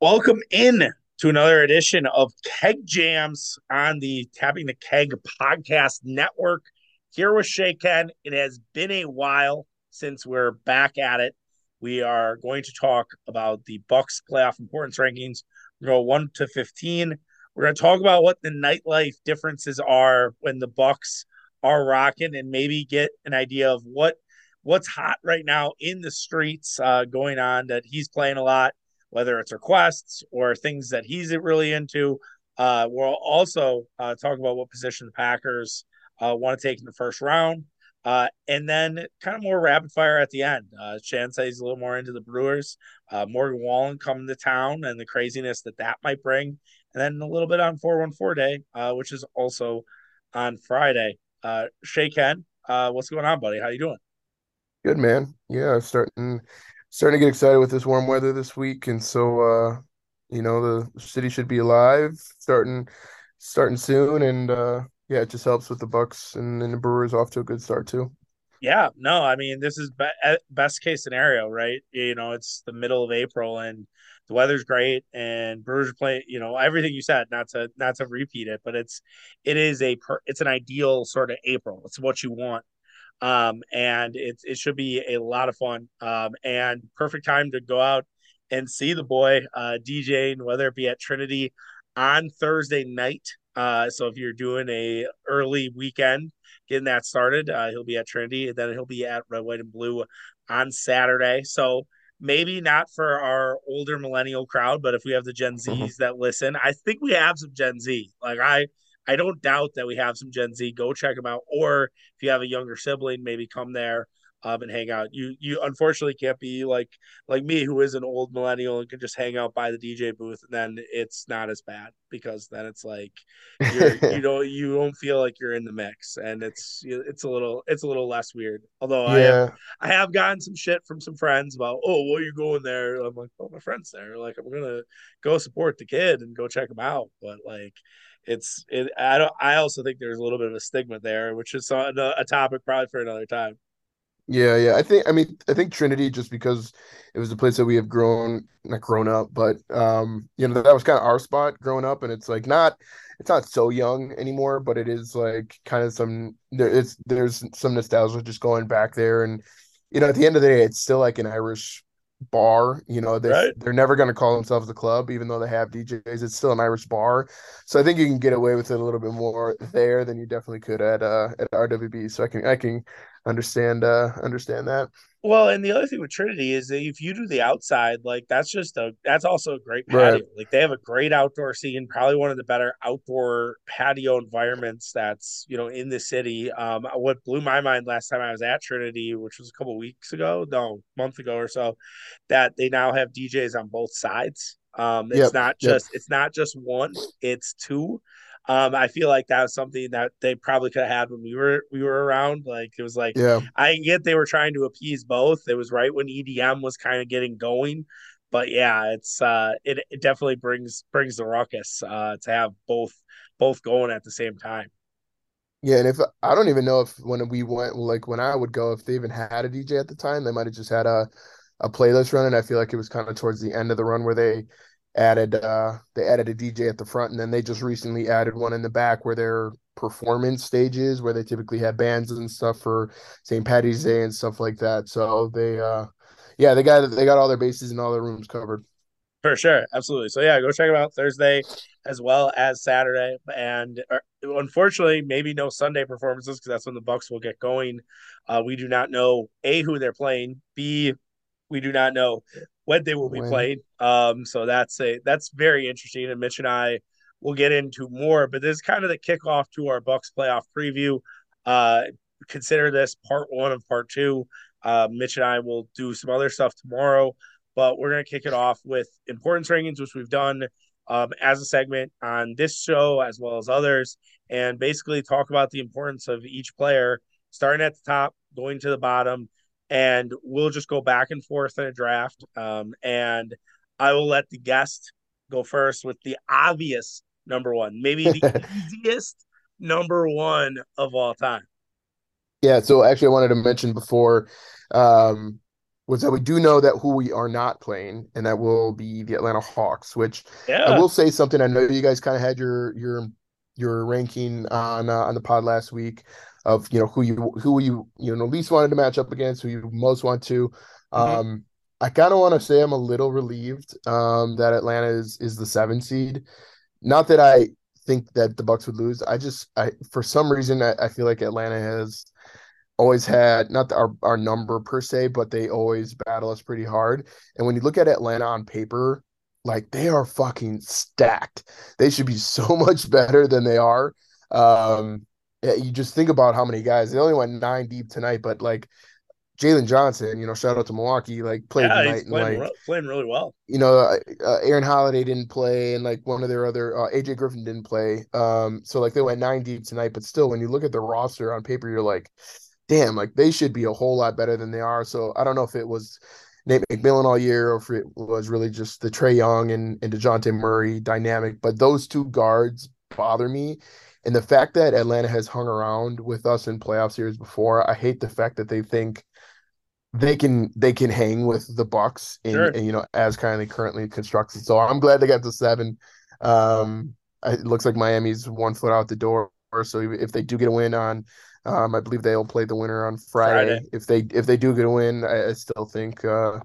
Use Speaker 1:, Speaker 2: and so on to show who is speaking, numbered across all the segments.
Speaker 1: Welcome in to another edition of Keg Jams on the Tapping the Keg podcast network. Here with ShayKenn. It has been a while since we're back at it. We are going to talk about the Bucks playoff importance rankings. We're going one to fifteen. We're going to talk about what the nightlife differences are when the Bucks are rocking, and maybe get an idea of what what's hot right now in the streets uh, going on. That he's playing a lot whether it's requests or things that he's really into. Uh, we'll also uh, talk about what position the Packers uh, want to take in the first round. Uh, and then kind of more rapid fire at the end. Uh, Shan says a little more into the Brewers. Uh, Morgan Wallen coming to town and the craziness that that might bring. And then a little bit on 414 day, uh, which is also on Friday. Uh, ShayKenn, what's going on, buddy? How you doing?
Speaker 2: Good man. Yeah, starting starting to get excited with this warm weather this week, and so uh, you know the city should be alive starting starting soon, and uh, yeah, it just helps with the Bucks and, and the Brewers off to a good start too.
Speaker 1: Yeah, no, I mean this is be- best case scenario, right? You know, it's the middle of April and the weather's great and Brewers play. You know, everything you said. Not to not to repeat it, but it's it is a per, it's an ideal sort of April. It's what you want um, and it it should be a lot of fun. Um, and perfect time to go out and see the boy uh, DJing, whether it be at Trinity on Thursday night. Uh, so if you're doing a early weekend, getting that started, uh, he'll be at Trinity, and then he'll be at Red, White, and Blue on Saturday. So maybe not for our older millennial crowd, but if we have the Gen Zs mm-hmm. that listen, I think we have some Gen Z. Like I I don't doubt that we have some Gen Z. Go check them out. Or if you have a younger sibling, maybe come there um, and hang out. You you unfortunately can't be like like me, who is an old millennial and can just hang out by the DJ booth, and then it's not as bad because then it's like you're, you don't you don't feel like you're in the mix, and it's it's a little it's a little less weird. Although yeah. I have I have gotten some shit from some friends about oh, are you going there? I'm like, oh, my friend's there. Like I'm gonna go support the kid and go check him out, but like it's it, I don't I also think there's a little bit of a stigma there, which is a, a topic probably for another time.
Speaker 2: Yeah, yeah. I think I mean I think Trinity just because it was the place that we have grown not grown up, but um, you know, that was kind of our spot growing up and it's like not it's not so young anymore, but it is like kind of some there it's there's some nostalgia just going back there and you know, at the end of the day, it's still like an Irish bar. You know, they right. they're never going to call themselves a club, even though they have DJs. It's still an Irish bar, so I think you can get away with it a little bit more there than you definitely could at uh, at RWB. So I can I can understand uh, understand that.
Speaker 1: Well, and the other thing with Trinity is that if you do the outside, like that's just a that's also a great patio. Right. Like they have a great outdoor scene, probably one of the better outdoor patio environments that's you know in the city. Um, what blew my mind last time I was at Trinity, which was a couple weeks ago, no, month ago or so, that they now have DJs on both sides. Um, it's yep. not just yep. it's not just one, it's two. Um, I feel like that was something that they probably could have had when we were we were around. Like it was like yeah. I get they were trying to appease both. It was right when EDM was kind of getting going. But yeah, it's uh it, it definitely brings brings the ruckus uh to have both both going at the same time.
Speaker 2: Yeah, and if I don't even know if when we went like when I would go if they even had a DJ at the time, they might have just had a a playlist running. I feel like it was kind of towards the end of the run where they added uh they added a DJ at the front and then they just recently added one in the back where their performance stages where they typically have bands and stuff for St. Patty's Day and stuff like that. So they uh yeah, they got they got all their bases and all their rooms covered.
Speaker 1: For sure, absolutely. So yeah, go check them out Thursday as well as Saturday. And uh, unfortunately, maybe no Sunday performances because that's when the Bucks will get going. Uh, we do not know a who they're playing. B we do not know when they will be when. played. Um, so that's a that's very interesting. And Mitch and I will get into more, but this is kind of the kickoff to our Bucks playoff preview. Uh, consider this part one of part two. Uh, Mitch and I will do some other stuff tomorrow, but we're gonna kick it off with importance rankings, which we've done um, as a segment on this show as well as others, and basically talk about the importance of each player, starting at the top, going to the bottom, and we'll just go back and forth in a draft. Um, and I will let the guest go first with the obvious number one, maybe the easiest number one of all time.
Speaker 2: Yeah. So actually, I wanted to mention before, um, was that we do know that who we are not playing, and that will be the Atlanta Hawks. Which
Speaker 1: Yeah.
Speaker 2: I will say something. I know you guys kind of had your your your ranking on uh, on the pod last week of you know who you who you you know least wanted to match up against, who you most want to.
Speaker 1: Mhm.
Speaker 2: Um, I kind of want to say I'm a little relieved um, that Atlanta is is the seven seed. Not that I think that the Bucks would lose. I just I for some reason I, I feel like Atlanta has always had not our our number per se, but they always battle us pretty hard. And when you look at Atlanta on paper, like they are fucking stacked. They should be so much better than they are. Um, you just think about how many guys. They only went nine deep tonight, but like Jalen Johnson, you know, shout out to Milwaukee, like played
Speaker 1: Yeah,
Speaker 2: tonight and
Speaker 1: playing,
Speaker 2: like
Speaker 1: re- playing really well.
Speaker 2: you know, uh, uh, Aaron Holiday didn't play, and like one of their other uh, AJ Griffin didn't play. Um, so like they went nine deep tonight, but still, when you look at the roster on paper, you're like, damn, like they should be a whole lot better than they are. So I don't know if it was Nate McMillan all year, or if it was really just the Trae Young and and Dejounte Murray dynamic. But those two guards bother me. And the fact that Atlanta has hung around with us in playoff series before, I hate the fact that they think they can they can hang with the Bucks in,
Speaker 1: Sure.
Speaker 2: in, you know as currently currently constructed. So I'm glad they got to seven. Um, it looks like Miami's one foot out the door. So if they do get a win on, um, I believe they'll play the winner on Friday.
Speaker 1: Friday.
Speaker 2: If they if they do get a win, I, I still think uh,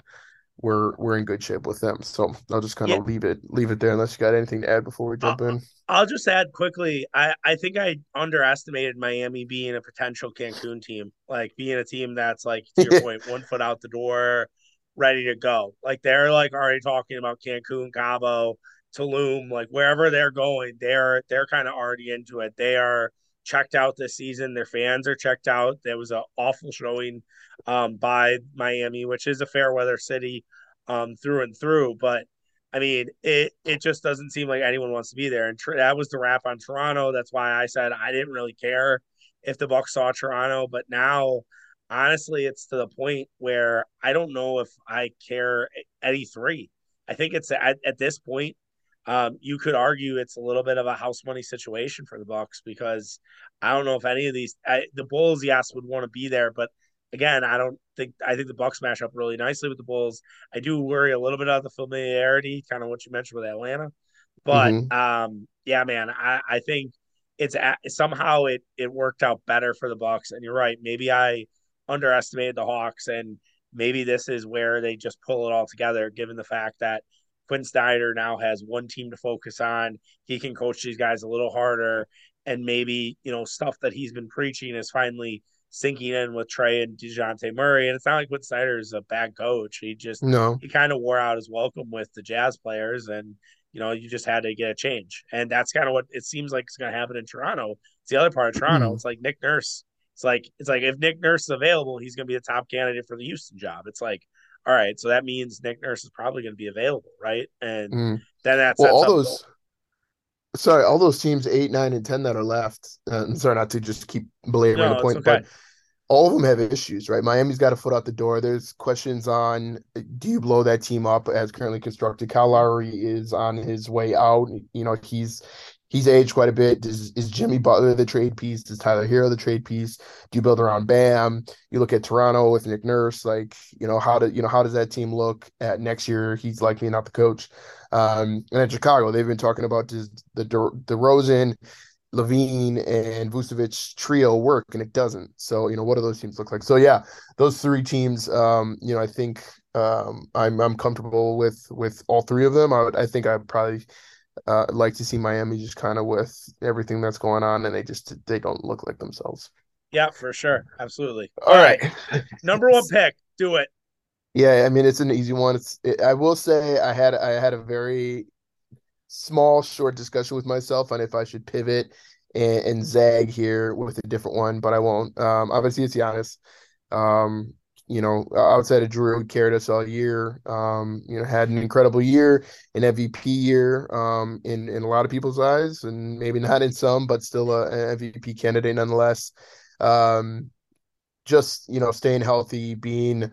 Speaker 2: we're we're in good shape with them. So I'll just kind of
Speaker 1: Yeah.
Speaker 2: leave it leave it there unless you got anything to add before we jump in.
Speaker 1: I'll just add quickly. I, I think I underestimated Miami being a potential Cancun team, like being a team that's like to your point, one foot out the door, ready to go. Like they're like already talking about Cancun, Cabo, Tulum, like wherever they're going, they're they're kind of already into it. They are checked out this season. Their fans are checked out. There was an awful showing um, by Miami, which is a fair weather city um, through and through, but I mean, it it just doesn't seem like anyone wants to be there. And tr- that was the wrap on Toronto. That's why I said I didn't really care if the Bucks saw Toronto, but now honestly, it's to the point where I don't know if I care any three. I think it's at, at this point, um, you could argue it's a little bit of a house money situation for the Bucks because I don't know if any of these I, the Bulls, yes, would want to be there, but again, I don't think I think the Bucks match up really nicely with the Bulls. I do worry a little bit about the familiarity, kind of what you mentioned with Atlanta. But
Speaker 2: Mhm.
Speaker 1: um, yeah, man, I, I think it's a, somehow it it worked out better for the Bucks. And you're right, maybe I underestimated the Hawks, and maybe this is where they just pull it all together, given the fact that Quin Snyder now has one team to focus on. He can coach these guys a little harder, and maybe you know stuff that he's been preaching is finally sinking in with Trae and Dejounte Murray. And it's not like Quin Snyder is a bad coach. He just
Speaker 2: No,
Speaker 1: he kind of wore out his welcome with the Jazz players, and you know you just had to get a change, and that's kind of what it seems like is going to happen in Toronto. It's the other part of Toronto.
Speaker 2: Mhm.
Speaker 1: It's like Nick Nurse. It's like it's like if Nick Nurse is available, he's going to be the top candidate for the Houston job. It's like, all right, so that means Nick Nurse is probably going to be available, right? And
Speaker 2: Mm.
Speaker 1: then that's
Speaker 2: well, all those. Sorry, all those teams eight, nine, and ten that are left. Uh, sorry not to just keep belaboring
Speaker 1: No,
Speaker 2: the point,
Speaker 1: okay.
Speaker 2: but all of them have issues, right? Miami's got a foot out the door. There's questions on do you blow that team up as currently constructed? Kyle Lowry is on his way out. You know, he's he's aged quite a bit. Is, is Jimmy Butler the trade piece? Is Tyler Herro the trade piece? Do you build around Bam? You look at Toronto with Nick Nurse, like, you know, how do you know how does that team look at next year? He's likely not the coach. Um, and at Chicago, they've been talking about this, the the Rosen Levine and Vucevic trio work, and it doesn't. So, you know, what do those teams look like? So, yeah, those three teams, um, you know, I think um, I'm I'm comfortable with with all three of them. I would, I think I'd probably uh, like to see Miami just kind of with everything that's going on, and they just they don't look like themselves.
Speaker 1: Yeah, for sure, absolutely.
Speaker 2: All right.
Speaker 1: number one pick, do it.
Speaker 2: Yeah, I mean it's an easy one. It's it, I will say I had I had a very small short discussion with myself on if I should pivot and, and zag here with a different one, but I won't. Um, obviously it's Giannis. Um, you know, outside of Jrue, carried us all year. Um, you know, had an incredible year, an MVP year, um, in in a lot of people's eyes, and maybe not in some, but still a, an MVP candidate nonetheless. Um, just you know, staying healthy, being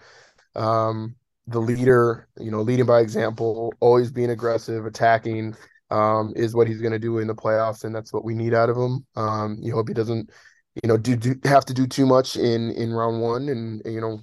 Speaker 2: um, the leader, you know, leading by example, always being aggressive, attacking, um, is what he's going to do in the playoffs, and that's what we need out of him. Um, you hope he doesn't, you know, do, do have to do too much in in round one, and you know,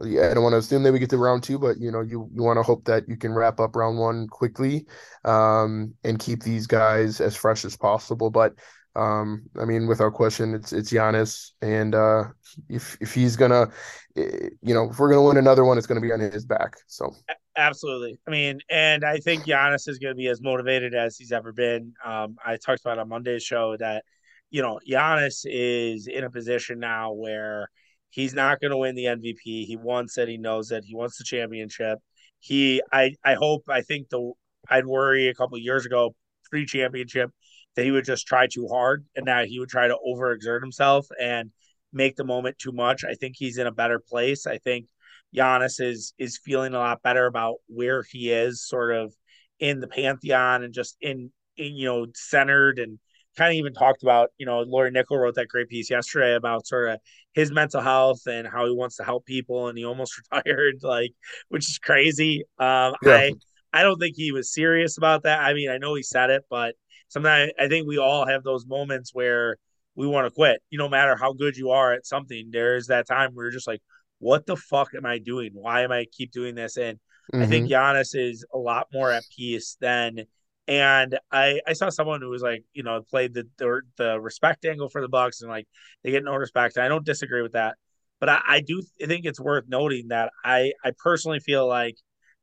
Speaker 2: yeah, I don't want to assume that we get to round two, but you know, you you want to hope that you can wrap up round one quickly, um, and keep these guys as fresh as possible. But um, I mean, without question, it's it's Giannis, and uh, if if he's gonna, eh, you know, if we're gonna win another one, it's gonna be on his back. So
Speaker 1: absolutely, I mean, and I think Giannis is gonna be as motivated as he's ever been. Um, I talked about on Monday's show that, you know, Giannis is in a position now where he's not gonna win the MVP. He wants it. He knows it. He wants the championship. He, I, I hope. I think the I'd worry a couple years ago pre-championship that he would just try too hard and that he would try to overexert himself and make the moment too much. I think he's in a better place. I think Giannis is is feeling a lot better about where he is, sort of in the pantheon and just in, in you know centered and kind of even talked about you know Lori Nickel wrote that great piece yesterday about sort of his mental health and how he wants to help people and he almost retired like which is crazy. Um, yeah. I I don't think he was serious about that. I mean I know he said it, but sometimes I think we all have those moments where we want to quit. You know, no matter how good you are at something, there's that time where you're just like, what the fuck am I doing? Why am I keep doing this? And mm-hmm. I think mm-hmm. Giannis is a lot more at peace than. And I I saw someone who was like, you know, played the the, the respect angle for the Bucks and like they get no respect. I don't disagree with that, but I, I do think it's worth noting that I I personally feel like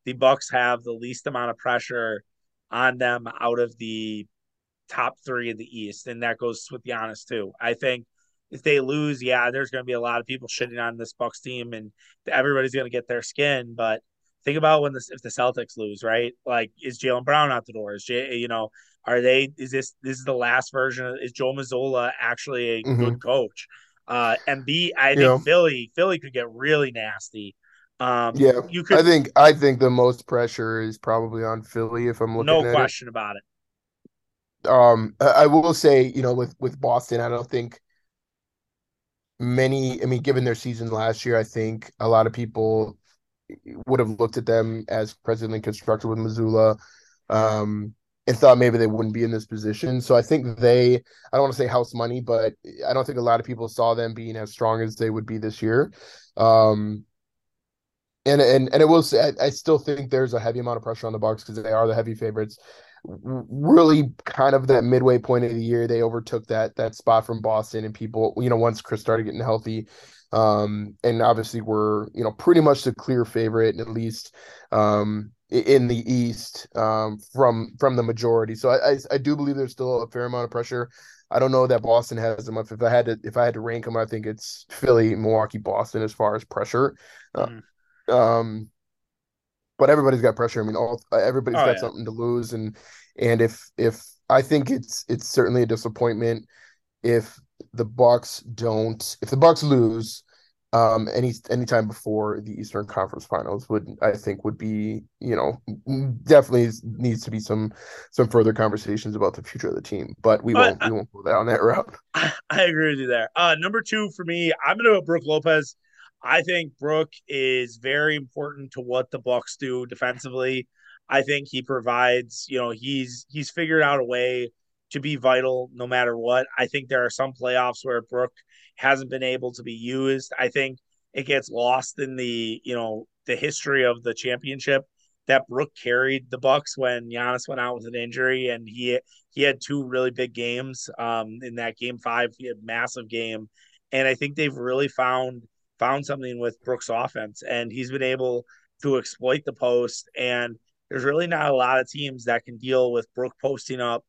Speaker 1: the Bucks have the least amount of pressure on them out of the top three of the East, and that goes with the Giannis too. I think if they lose, yeah, there's going to be a lot of people shitting on this Bucks team, and everybody's going to get their skin. But think about when this if the Celtics lose, right? Like, is Jaylen Brown out the door? Is Jay, you know, are they? Is this this is the last version? Of, is Joe Mazzulla actually a mm-hmm. good coach? Uh, and B, I think yeah. Philly Philly could get really nasty.
Speaker 2: Um, yeah, you could. I think I think the most pressure is probably on Philly if I'm looking. At it.
Speaker 1: No question
Speaker 2: it.
Speaker 1: about it
Speaker 2: um I will say, you know, with with Boston, I don't think many I mean, given their season last year, I think a lot of people would have looked at them as presently constructed with Mazzulla um, and thought maybe they wouldn't be in this position. So I think they I don't want to say house money, but I don't think a lot of people saw them being as strong as they would be this year. Um and and and it will say I, I still think there's a heavy amount of pressure on the Bucks because they are the heavy favorites really kind of that midway point of the year they overtook that that spot from Boston and people you know once Khris started getting healthy um and obviously we're you know pretty much the clear favorite at least um in the East um from from the majority so I, I, I do believe there's still a fair amount of pressure I don't know that Boston has them if I had to if I had to rank them I think it's Philly Milwaukee Boston as far as pressure mm. uh, um but everybody's got pressure. I mean, all everybody's oh, got yeah. something to lose, and and if if I think it's it's certainly a disappointment if the Bucks don't if the Bucks lose um any anytime before the Eastern Conference Finals would I think would be you know definitely needs to be some some further conversations about the future of the team but we but won't I, we won't go down that route.
Speaker 1: I, I agree with you there. Uh number two for me, I'm gonna go Brook Lopez. I think Brook is very important to what the Bucks do defensively. I think he provides, you know, he's he's figured out a way to be vital no matter what. I think there are some playoffs where Brook hasn't been able to be used. I think it gets lost in the, you know, the history of the championship that Brook carried the Bucks when Giannis went out with an injury and he he had two really big games um in that game 5 he had massive game and I think they've really found found something with Brooks' offense, and he's been able to exploit the post. And there's really not a lot of teams that can deal with Brook posting up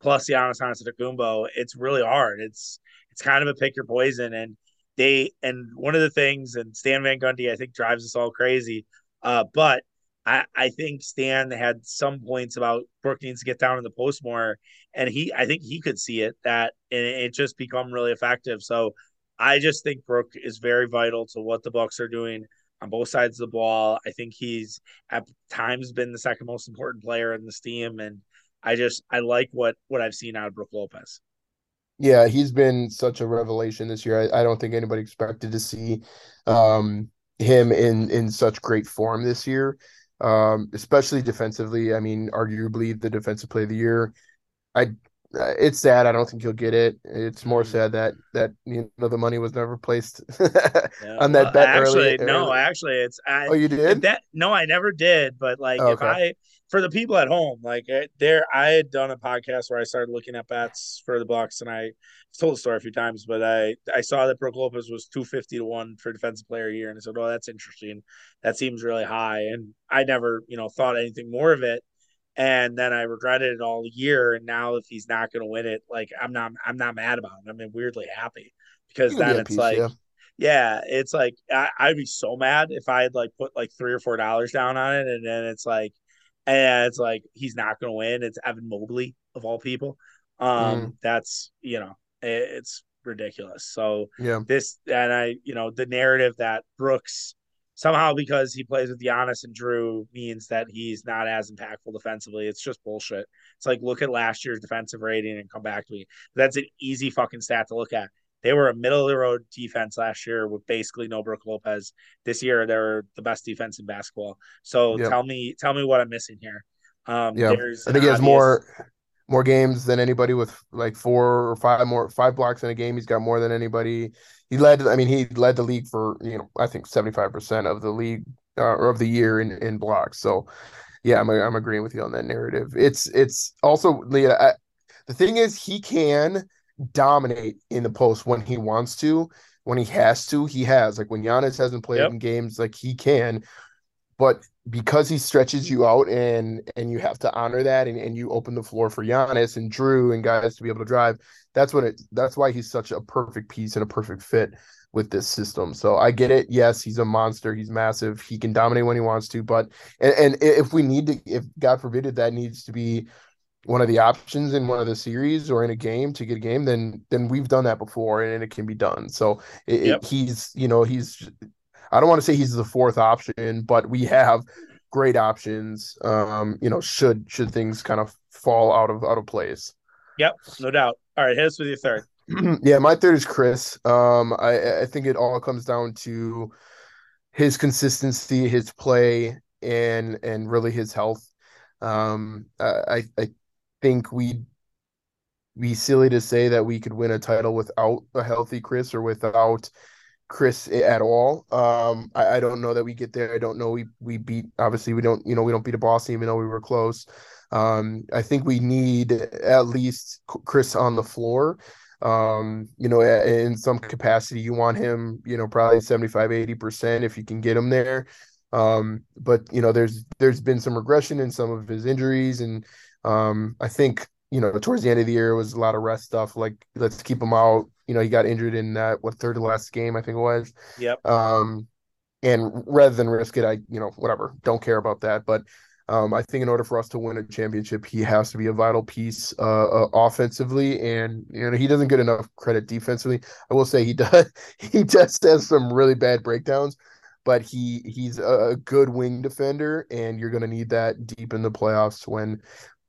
Speaker 1: plus Giannis Antetokounmpo. It's really hard. It's it's kind of a pick your poison, and they and one of the things, and Stan Van Gundy, I think drives us all crazy. Uh, but I, I think Stan had some points about Brook needs to get down in the post more, and he I think he could see it that and it just become really effective. So I just think Brook is very vital to what the Bucks are doing on both sides of the ball. I think he's at times been the second most important player in this team, and I just I like what what I've seen out of Brook Lopez.
Speaker 2: Yeah, he's been such a revelation this year. I, I don't think anybody expected to see um, him in in such great form this year, um, especially defensively. I mean, arguably the defensive play of the year. I uh, it's sad. I don't think he'll get it. It's more
Speaker 1: Mm.
Speaker 2: sad that that you know the money was never placed
Speaker 1: Yeah.
Speaker 2: on that
Speaker 1: Well,
Speaker 2: bet
Speaker 1: actually,
Speaker 2: early.
Speaker 1: no,
Speaker 2: early.
Speaker 1: actually, it's I
Speaker 2: Oh, you did?
Speaker 1: that no, I never did. But like,
Speaker 2: Oh,
Speaker 1: if
Speaker 2: okay.
Speaker 1: I for the people at home, like there, I had done a podcast where I started looking at bets for the Bucks, and I told the story a few times, but I I saw that Brook Lopez was two fifty to one for defensive player year, and I said, "Oh, that's interesting. That seems really high." And I never, you know, thought anything more of it. And then I regretted it all year. And now if he's not going to win it, like I'm not, I'm not mad about it. I'm weirdly happy because then it's
Speaker 2: peace,
Speaker 1: like
Speaker 2: yeah.
Speaker 1: yeah, it's like I, I'd be so mad if I had like put like three or four dollars down on it, and then it's like, and it's like he's not going to win. It's Evan Mobley of all people.
Speaker 2: Mm,
Speaker 1: Um, that's you know, it, it's ridiculous. So
Speaker 2: yeah.
Speaker 1: this, and I, you know, the narrative that Brooks somehow because he plays with Giannis and Jrue means that he's not as impactful defensively. It's just bullshit. It's like look at last year's defensive rating and come back to me. That's an easy fucking stat to look at. They were a middle of the road defense last year with basically no Brook Lopez. This year they're the best defense in basketball. So
Speaker 2: Yeah.
Speaker 1: tell me tell me what I'm missing here. Um there's
Speaker 2: I think he has
Speaker 1: obvious
Speaker 2: more more games than anybody with like four or five more five blocks in a game. He's got more than anybody. He led I mean he led the league for, you know, I think 75% of the league uh, or of the year in in blocks. So yeah, I'm I'm agreeing with you on that narrative. It's it's also Leah I, the thing is he can dominate in the post when he wants to. When he has to, he has. Like when Giannis hasn't played
Speaker 1: Yep.
Speaker 2: in games, like he can but because he stretches you out and and you have to honor that and, and you open the floor for Giannis and Jrue and guys to be able to drive, that's what it that's why he's such a perfect piece and a perfect fit with this system. So I get it. Yes, he's a monster. He's massive. He can dominate when he wants to. But and, and if we need to, if God forbid it, that needs to be one of the options in one of the series or in a game to get a game, then then we've done that before and it can be done. So it,
Speaker 1: Yep.
Speaker 2: it, he's you know he's I don't want to say he's the fourth option, but we have great options. Um, you know, should should things kind of fall out of out of place.
Speaker 1: Yep, no doubt. All right, hit us with your third.
Speaker 2: yeah, my third is Khris. Um, I I think it all comes down to his consistency, his play, and and really his health. Um, I I think we'd be silly to say that we could win a title without a healthy Khris or without Khris at all. Um, I, I don't know that we get there. I don't know we we beat obviously we don't you know we don't beat a Boston even though we were close. Um, I think we need at least Khris on the floor. Um, you know, in some capacity, you want him, you know, probably 75, 80% if you can get him there. Um, but you know, there's there's been some regression in some of his injuries, and um, I think you know towards the end of the year was a lot of rest stuff. Like let's keep him out. You know, he got injured in that what third to last game I think it was.
Speaker 1: Yep.
Speaker 2: Um, and rather than risk it, I you know whatever don't care about that. But um, I think in order for us to win a championship, he has to be a vital piece uh, uh, offensively, and you know he doesn't get enough credit defensively. I will say he does he just has some really bad breakdowns, but he he's a good wing defender, and you're going to need that deep in the playoffs when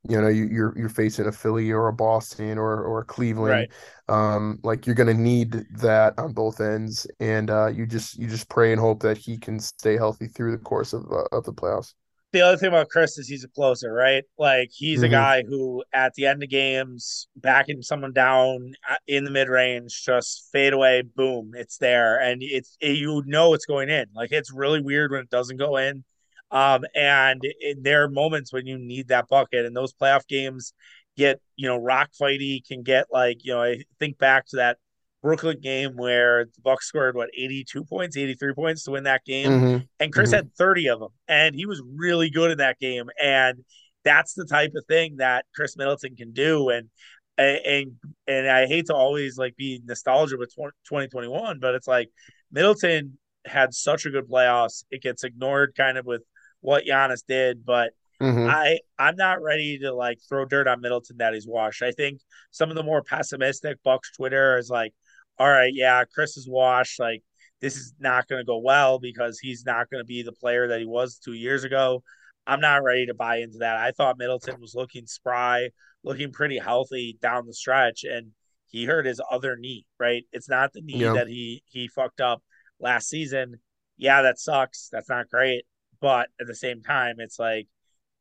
Speaker 2: you know you, you're you're facing a Philly or a Boston or or a Cleveland.
Speaker 1: Right.
Speaker 2: Um, like you're going to need that on both ends, and uh, you just you just pray and hope that he can stay healthy through the course of uh, of the playoffs.
Speaker 1: the other thing about Khris is he's a closer, right? Like he's a
Speaker 2: Mhm.
Speaker 1: guy who, at the end of games, backing someone down uh, in the mid range, just fade away, boom, it's there, and it's it, you know it's going in. Like it's really weird when it doesn't go in. Um, and there are moments when you need that bucket, and those playoff games get you know rock fighty, can get like you know I think back to that Brooklyn game where the Bucks scored what 82 points, 83 points to win that game
Speaker 2: Mhm.
Speaker 1: and Khris
Speaker 2: Mhm.
Speaker 1: had 30 of them and he was really good in that game and that's the type of thing that Khris Middleton can do and and and I hate to always like be nostalgia with 2021 but it's like Middleton had such a good playoffs it gets ignored kind of with what Giannis did but
Speaker 2: Mhm.
Speaker 1: I I'm not ready to like throw dirt on Middleton that he's washed. I think some of the more pessimistic Bucks Twitter is like, all right, yeah, Khris is washed. Like this is not going to go well because he's not going to be the player that he was two years ago. I'm not ready to buy into that. I thought Middleton was looking spry, looking pretty healthy down the stretch, and he hurt his other knee. Right, it's not the knee
Speaker 2: Yeah.
Speaker 1: that he he fucked up last season. Yeah, that sucks. That's not great, but at the same time, it's like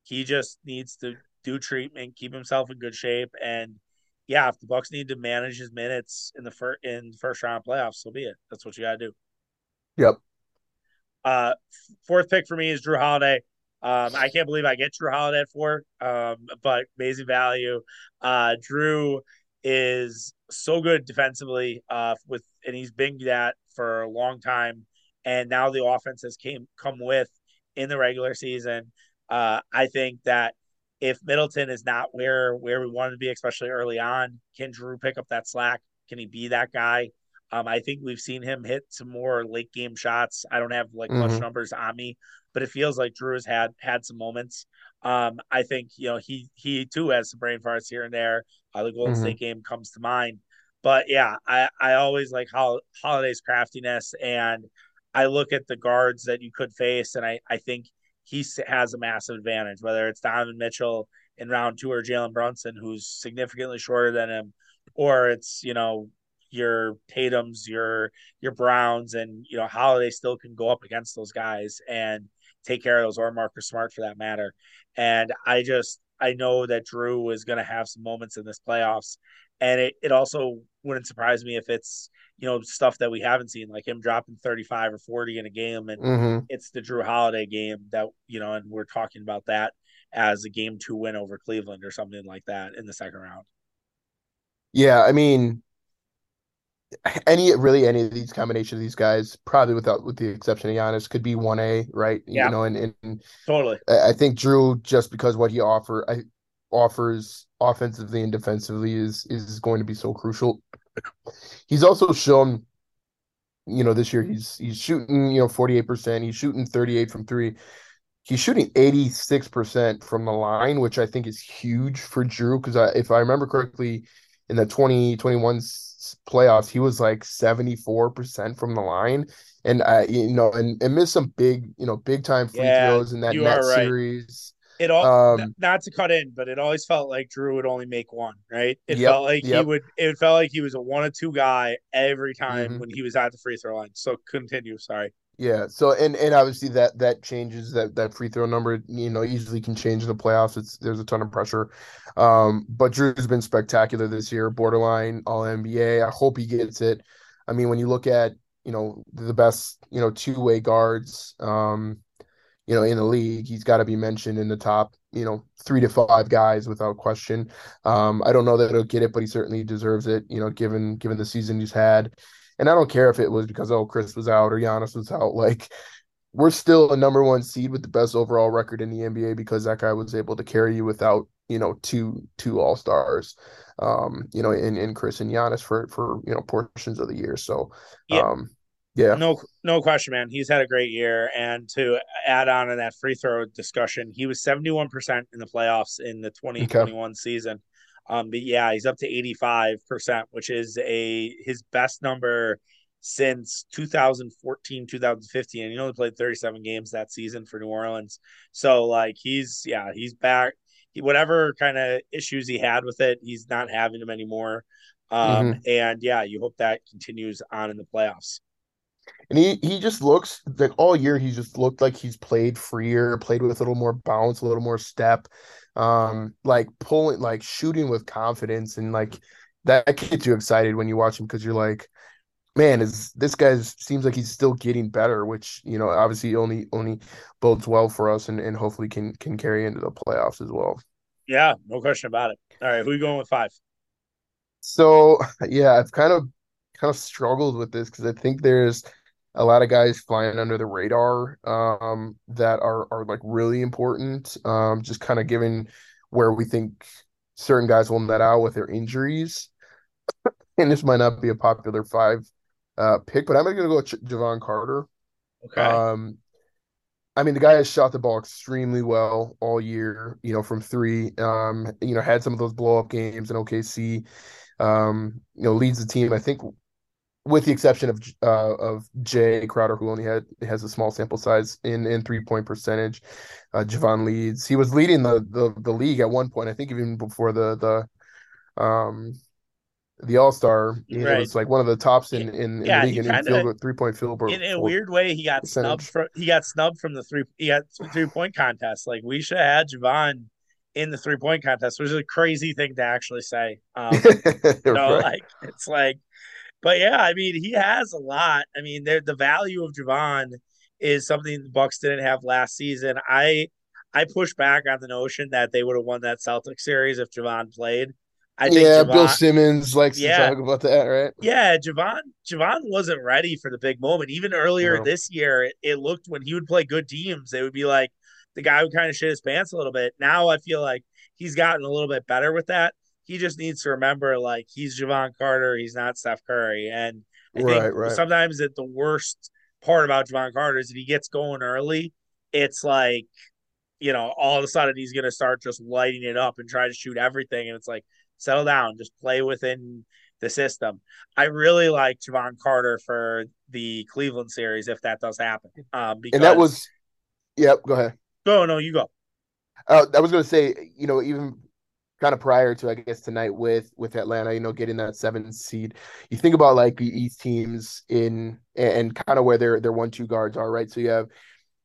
Speaker 1: he just needs to do treatment, keep himself in good shape, and yeah, if the Bucks need to manage his minutes in the first in first round playoffs, so be it. That's what you got to do.
Speaker 2: Yep.
Speaker 1: Uh, fourth pick for me is Jrue Holiday. Um, I can't believe I get Jrue Holiday at four, um, but amazing value. Uh, Jrue is so good defensively, uh, with and he's been that for a long time, and now the offense has came come with in the regular season. Uh, I think that if Middleton is not where where we want to be, especially early on, can Jrue pick up that slack? Can he be that guy? Um, I think we've seen him hit some more late game shots. I don't have like mm-hmm. much numbers on me, but it feels like Jrue has had had some moments. Um, I think you know he he too has some brain farts here and there. Uh, the Golden mm-hmm. State game comes to mind, but yeah, I I always like how Holiday's craftiness, and I look at the guards that you could face, and I I think he has a massive advantage, whether it's Donovan Mitchell in round two or Jalen Brunson, who's significantly shorter than him, or it's you know your Tatum's, your your Browns, and you know Holiday still can go up against those guys and take care of those, or Marcus Smart for that matter. And I just I know that Jrue is going to have some moments in this playoffs, and it it also wouldn't surprise me if it's you know stuff that we haven't seen, like him dropping thirty five or forty in a game, and mm-hmm. it's the Jrue Holiday game that you know, and we're talking about that as a game two win over Cleveland or something like that in the second round.
Speaker 2: Yeah, I mean, any really any of these combination of these guys, probably without with the exception of Giannis, could be one A, right? Yeah. You know, and, and
Speaker 1: totally.
Speaker 2: I think Jrue just because what he offer I offers offensively and defensively is is going to be so crucial. He's also shown, you know, this year he's he's shooting, you know, 48%, he's shooting 38 from three. He's shooting 86% from the line, which I think is huge for Jrue Because if I remember correctly, in the 2021 playoffs, he was like 74% from the line. And I, you know, and, and missed some big, you know, big time free yeah, throws in that net right. series.
Speaker 1: It all um, not to cut in, but it always felt like Jrue would only make one, right? It yep, felt like yep. he would. It felt like he was a one or two guy every time mm-hmm. when he was at the free throw line. So continue. Sorry.
Speaker 2: Yeah. So and and obviously that that changes that that free throw number. You know, easily can change in the playoffs. It's there's a ton of pressure. Um, but Jrue's been spectacular this year. Borderline All NBA. I hope he gets it. I mean, when you look at you know the best you know two way guards. Um, you know, in the league. He's got to be mentioned in the top, you know, three to five guys without question. Um, I don't know that he'll get it, but he certainly deserves it. You know, given given the season he's had, and I don't care if it was because oh Khris was out or Giannis was out. Like, we're still a number one seed with the best overall record in the NBA because that guy was able to carry you without you know two two all stars. Um, you know, in in Khris and Giannis for for you know portions of the year. So, yeah. um, yeah.
Speaker 1: No no question, man. He's had a great year. And to add on to that free throw discussion, he was 71% in the playoffs in the 2021 season. Um, but yeah, he's up to 85%, which is a his best number since 2014, 2015. And he only played 37 games that season for New Orleans. So like he's yeah, he's back. He, whatever kind of issues he had with it, he's not having them anymore. Um, mm-hmm. and yeah, you hope that continues on in the playoffs
Speaker 2: and he he just looks like all year he's just looked like he's played freer, played with a little more bounce, a little more step, um, like pulling, like shooting with confidence, and like that gets you excited when you watch him because you're like, man, is this guy seems like he's still getting better, which you know obviously only only bodes well for us, and and hopefully can can carry into the playoffs as well.
Speaker 1: Yeah, no question about it. All right, who are you going with five?
Speaker 2: So yeah, I've kind of kind of struggled with this because I think there's a lot of guys flying under the radar um, that are are like really important. Um, just kind of given where we think certain guys will net out with their injuries, and this might not be a popular five uh, pick, but I'm going to go with Jevon Carter.
Speaker 1: Okay. Um,
Speaker 2: I mean, the guy has shot the ball extremely well all year. You know, from three. Um, you know, had some of those blow up games in OKC. Um, you know, leads the team. I think with the exception of uh, of Jae Crowder, who only had has a small sample size in in three point percentage. Uh, Jevon leads. He was leading the, the the league at one point. I think even before the the um the All Star. Right. It was like one of the tops in in, yeah, in the league in field three point field goal.
Speaker 1: In a weird way, he got percentage. snubbed from he got snubbed from the three he got three point contest. Like we should have had Jevon in the three point contest, which is a crazy thing to actually say. Um, right. like it's like, but yeah, I mean, he has a lot. I mean, the value of Jevon is something the Bucks didn't have last season. I I push back on the notion that they would have won that Celtic series if Jevon played.
Speaker 2: I think yeah, Jevon, Bill Simmons likes yeah, to talk about that, right?
Speaker 1: Yeah, Jevon Jevon wasn't ready for the big moment. Even earlier no. this year, it, it, looked when he would play good teams, they would be like the guy would kind of shit his pants a little bit. Now I feel like he's gotten a little bit better with that. He just needs to remember like he's Jevon Carter, he's not Steph Curry. And I right, think right. sometimes that the worst part about Jevon Carter is if he gets going early, it's like, you know, all of a sudden he's gonna start just lighting it up and try to shoot everything. And it's like settle down, just play within the system. I really like Jevon Carter for the Cleveland series if that does happen. Um, because,
Speaker 2: and that was, yep. Go ahead.
Speaker 1: Go no, you go.
Speaker 2: Uh, I was going to say, you know, even kind of prior to I guess tonight with with Atlanta, you know, getting that seventh seed. You think about like the East teams in and kind of where their their one two guards are, right? So you have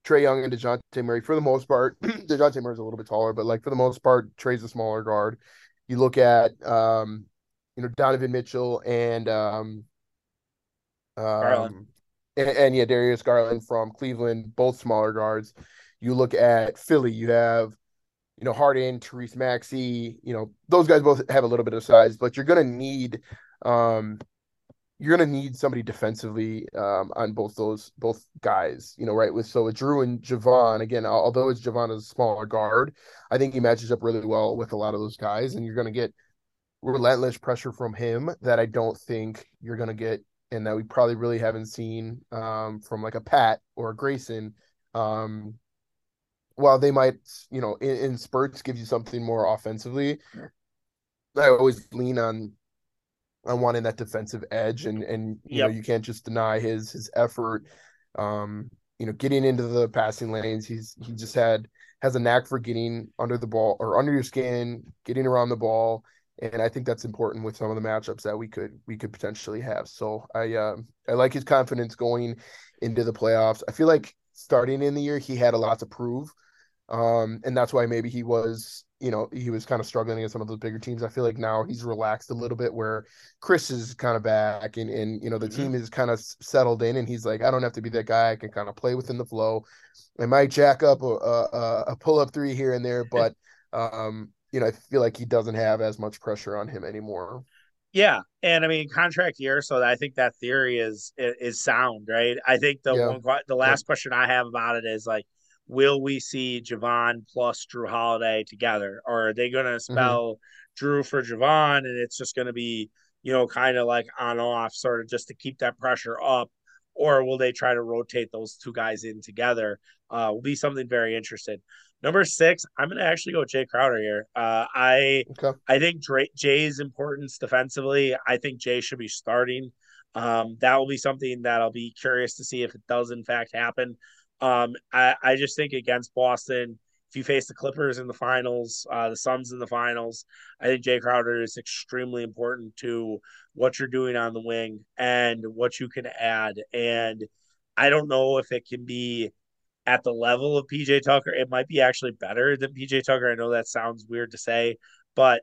Speaker 2: Trae Young and Dejounte Murray for the most part. Dejounte Murray's a little bit taller, but like for the most part, Trae's a smaller guard. You look at um, you know Donovan Mitchell and um, um and, and, yeah Darius Garland from Cleveland, both smaller guards. You look at Philly, you have you know Harden, Tyrese Maxey, you know those guys both have a little bit of size, but you're gonna need um you're gonna need somebody defensively um, on both those both guys, you know, right? With so with Jrue and Jevon again, although it's Jevon is a smaller guard, I think he matches up really well with a lot of those guys, and you're gonna get relentless pressure from him that I don't think you're gonna get, and that we probably really haven't seen um, from like a Pat or a Grayson. Um, while they might, you know, in, in spurts give you something more offensively, I always lean on on wanting that defensive edge, and and you yep. know you can't just deny his his effort. Um, you know, getting into the passing lanes, he's he just had has a knack for getting under the ball or under your skin, getting around the ball, and I think that's important with some of the matchups that we could we could potentially have. So I um I like his confidence going into the playoffs. I feel like starting in the year he had a lot to prove, um, and that's why maybe he was you know, he was kind of struggling against some of those bigger teams. I feel like now he's relaxed a little bit where Khris is kind of back and, and you know, the mm-hmm. team is kind of settled in and he's like, I don't have to be that guy. I can kind of play within the flow. I might jack up a, a, a pull up three here and there, but, um, you know, I feel like he doesn't have as much pressure on him anymore.
Speaker 1: Yeah, and I mean contract year, so I think that theory is is sound, right? I think the yeah. one the last yeah. question I have about it is like, will we see Jevon plus Jrue Holiday together? Or are they going to mm-hmm. spell mm-hmm. Jrue for Jevon, and it's just going to be, you know, kind of like on off, sort of just to keep that pressure up? Or will they try to rotate those two guys in together? Uh, will be something very interesting. Number six, I'm going to actually go with Jae Crowder here. Uh, I okay. I think Dre, Jae's importance defensively. I think Jae should be starting. Um, that will be something that I'll be curious to see if it does in fact happen. Um, I, I just think against Boston, if you face the Clippers in the finals, uh, the Suns in the finals, I think Jae Crowder is extremely important to what you're doing on the wing and what you can add. And I don't know if it can be at the level of PJ Tucker. It might be actually better than PJ Tucker. I know that sounds weird to say, but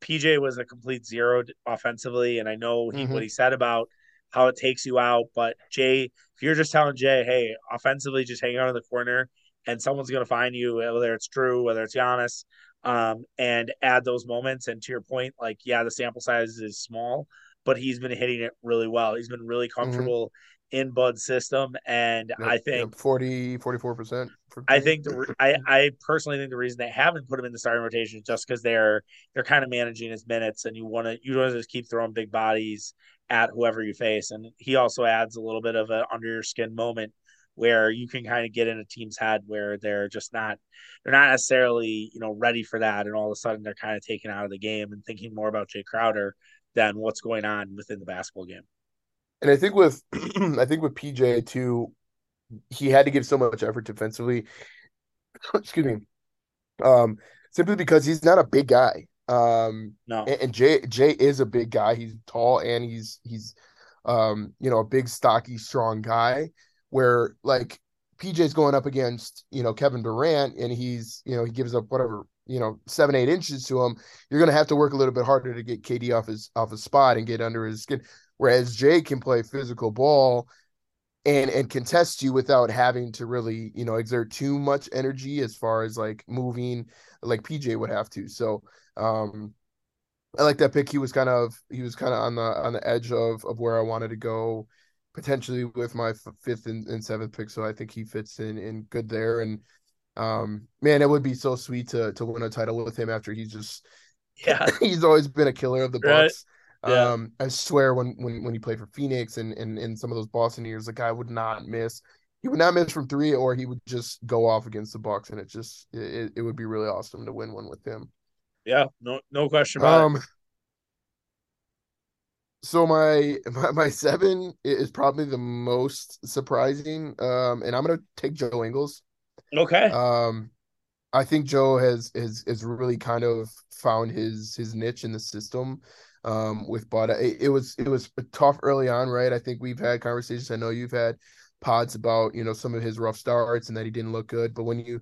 Speaker 1: PJ was a complete zero offensively, and I know he, mm-hmm. what he said about how it takes you out. But Jae, if you're just telling Jae, hey, offensively, just hang out in the corner and someone's going to find you, whether it's Jrue, whether it's Giannis, um, and add those moments. And to your point, like, yeah, the sample size is small, but he's been hitting it really well. He's been really mm-hmm. comfortable. In Bud's system. And yep, I think
Speaker 2: yep, 40, 44%.
Speaker 1: I think the, I, I personally think the reason they haven't put him in the starting rotation is just because they're they're kind of managing his minutes, and you want to you want to just keep throwing big bodies at whoever you face. And he also adds a little bit of an under your skin moment where you can kind of get in a team's head where they're just not they're not necessarily you know ready for that and all of a sudden they're kind of taken out of the game and thinking more about Jae Crowder than what's going on within the basketball game.
Speaker 2: And I think with I think with PJ too, he had to give so much effort defensively. Excuse me. Um, simply because he's not a big guy. Um, no, and, and Jay Jae is a big guy. He's tall and he's he's um, you know, a big, stocky, strong guy. Where like PJ's going up against, you know, Kevin Durant and he's, you know, he gives up whatever, you know, seven, eight inches to him, you're gonna have to work a little bit harder to get KD off his off his spot and get under his skin. Whereas Jae can play physical ball and and contest you without having to really, you know, exert too much energy as far as like moving like PJ would have to. So um I like that pick. He was kind of he was kind of on the on the edge of of where I wanted to go potentially with my fifth and, and seventh pick. So I think he fits in in good there. And um, man, it would be so sweet to to win a title with him after he's just
Speaker 1: yeah
Speaker 2: he's always been a killer of the Bucks.
Speaker 1: Right. Yeah.
Speaker 2: Um, I swear when when when he played for Phoenix and and in some of those Boston years, the guy would not miss. He would not miss from three, or he would just go off against the Bucks, and it just it, it would be really awesome to win one with him.
Speaker 1: Yeah, no no question about um, it
Speaker 2: so my, my, my seven is probably the most surprising, um, and I'm gonna take Joe Ingles.
Speaker 1: Okay.
Speaker 2: Um, I think Joe has has has really kind of found his his niche in the system. Um, with Bud, it, it was it was tough early on, right? I think we've had conversations. I know you've had pods about you know some of his rough starts and that he didn't look good, but when you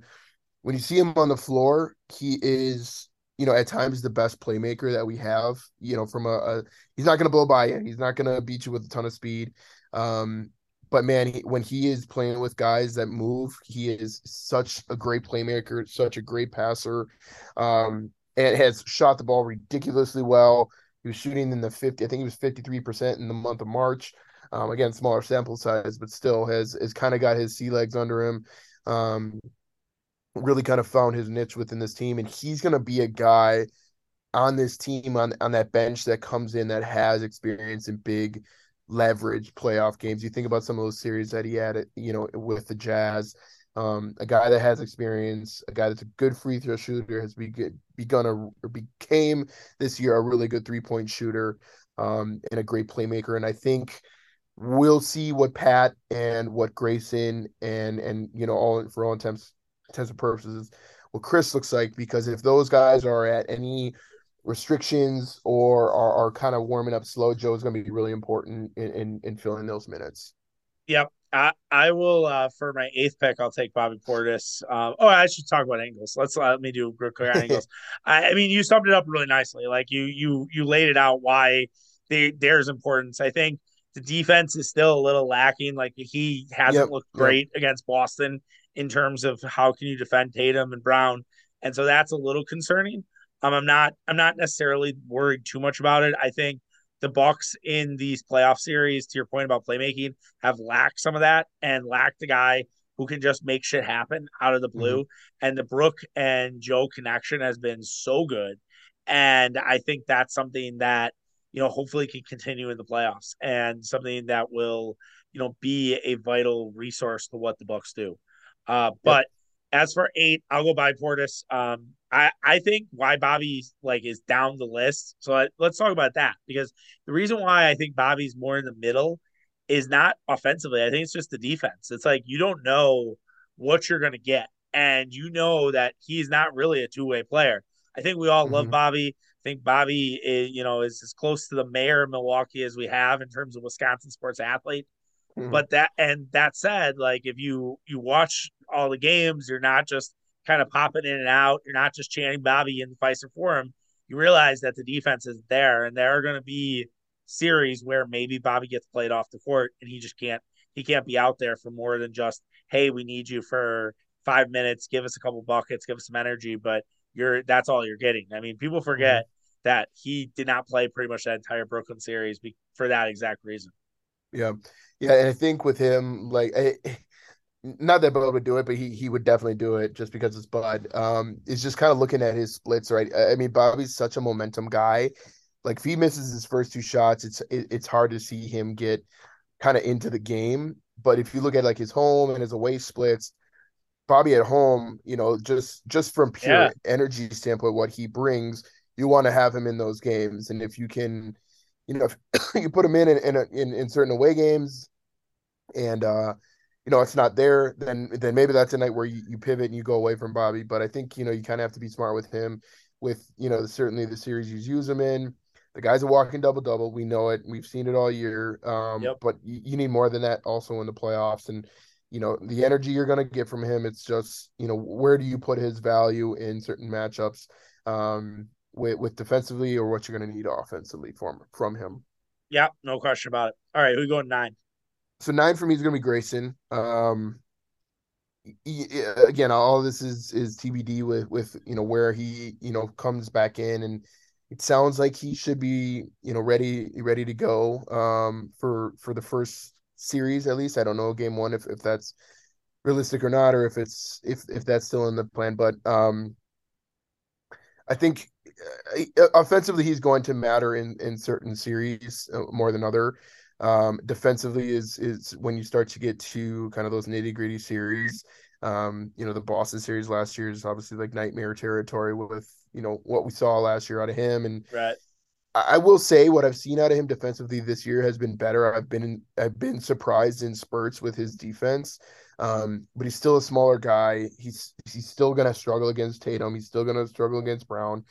Speaker 2: when you see him on the floor, he is you know, at times the best playmaker that we have. You know, from a, a he's not going to blow by you. He's not going to beat you with a ton of speed. Um, but man, he, when he is playing with guys that move, he is such a great playmaker, such a great passer, um, and has shot the ball ridiculously well. He was shooting in the 50, I think he was 53% in the month of March. Um, again, smaller sample size, but still has has kind of got his sea legs under him. Um, really kind of found his niche within this team, and he's going to be a guy on this team on on that bench that comes in that has experience in big leverage playoff games. You think about some of those series that he had, you know, with the Jazz. Um, a guy that has experience, a guy that's a good free throw shooter, has begun, begun a, or became this year a really good three point shooter, um, and a great playmaker. And I think we'll see what Pat and what Grayson and and you know all for all intents intents and purposes what Khris looks like because if those guys are at any restrictions or are, are kind of warming up slow, Joe is going to be really important in, in, in filling those minutes.
Speaker 1: Yep. I, I will uh, for my eighth pick. I'll take Bobby Portis. Um, oh, I should talk about Ingles. Let's let me do real quick on Ingles. I, I, mean, you summed it up really nicely. Like you you you laid it out why they, there's importance. I think the defense is still a little lacking. Like he hasn't yep, looked great yep. against Boston in terms of how can you defend Tatum and Brown, and so that's a little concerning. Um, I'm not I'm not necessarily worried too much about it. I think the Bucks in these playoff series, to your point about playmaking, have lacked some of that and lacked a guy who can just make shit happen out of the blue. Mm-hmm. And the Brook and Joe connection has been so good. And I think that's something that, you know, hopefully can continue in the playoffs and something that will, you know, be a vital resource to what the Bucks do. Uh, but yep. as for eight, I'll go by Portis. Um, I I think why Bobby like is down the list. So I, let's talk about that because the reason why I think Bobby's more in the middle is not offensively. I think it's just the defense. It's like you don't know what you're going to get, and you know that he's not really a two way player. I think we all mm-hmm. love Bobby. I think Bobby, is, you know, is as close to the mayor of Milwaukee as we have in terms of Wisconsin sports athlete. Mm-hmm. But that and that said, like if you you watch all the games, you're not just kind of popping in and out. You're not just chanting Bobby in the Fiserv Forum. You realize that the defense is there, and there are going to be series where maybe Bobby gets played off the court and he just can't he can't be out there for more than just hey we need you for five minutes give us a couple buckets give us some energy but you're that's all you're getting i mean people forget mm-hmm. that he did not play pretty much that entire brooklyn series for that exact reason
Speaker 2: yeah yeah, and I think with him, like, I, not that Bud would do it, but he he would definitely do it just because it's Bud. Um, is just kind of looking at his splits, right? I mean, Bobby's such a momentum guy. Like, if he misses his first two shots, it's it, it's hard to see him get kind of into the game. But if you look at like his home and his away splits, Bobby at home, you know, just just from pure yeah. energy standpoint, what he brings, you want to have him in those games, and if you can you know, you put him in in, in in, in certain away games, and uh, you know it's not there, then then maybe that's a night where you, you pivot and you go away from Bobby. But I think you know you kind of have to be smart with him. With you know certainly the series you use him in. The guy's a walking double double. We know it. We've seen it all year. Um, yep. But you, you, need more than that also in the playoffs. And you know, the energy you're going to get from him. It's just, you know, where do you put his value in certain matchups um, with, with defensively or what you're going to need offensively from, from him.
Speaker 1: Yeah, no question about it. All right, who's going nine?
Speaker 2: So nine for me is going to be Grayson. Um, again, all this is is TBD with with you know where he you know comes back in, and it sounds like he should be you know ready ready to go um, for for the first series at least. I don't know game one if if that's realistic or not, or if it's if if that's still in the plan. But um, I think uh, offensively he's going to matter in in certain series uh, more than other. Um, defensively is is when you start to get to kind of those nitty gritty series. Um, you know, the Boston series last year is obviously like nightmare territory with you know what we saw last year out of him, and
Speaker 1: right.
Speaker 2: I will say what I've seen out of him defensively this year has been better. I've been I've been surprised in spurts with his defense, um, but he's still a smaller guy. He's he's still gonna struggle against Tatum. He's still gonna struggle against Brown,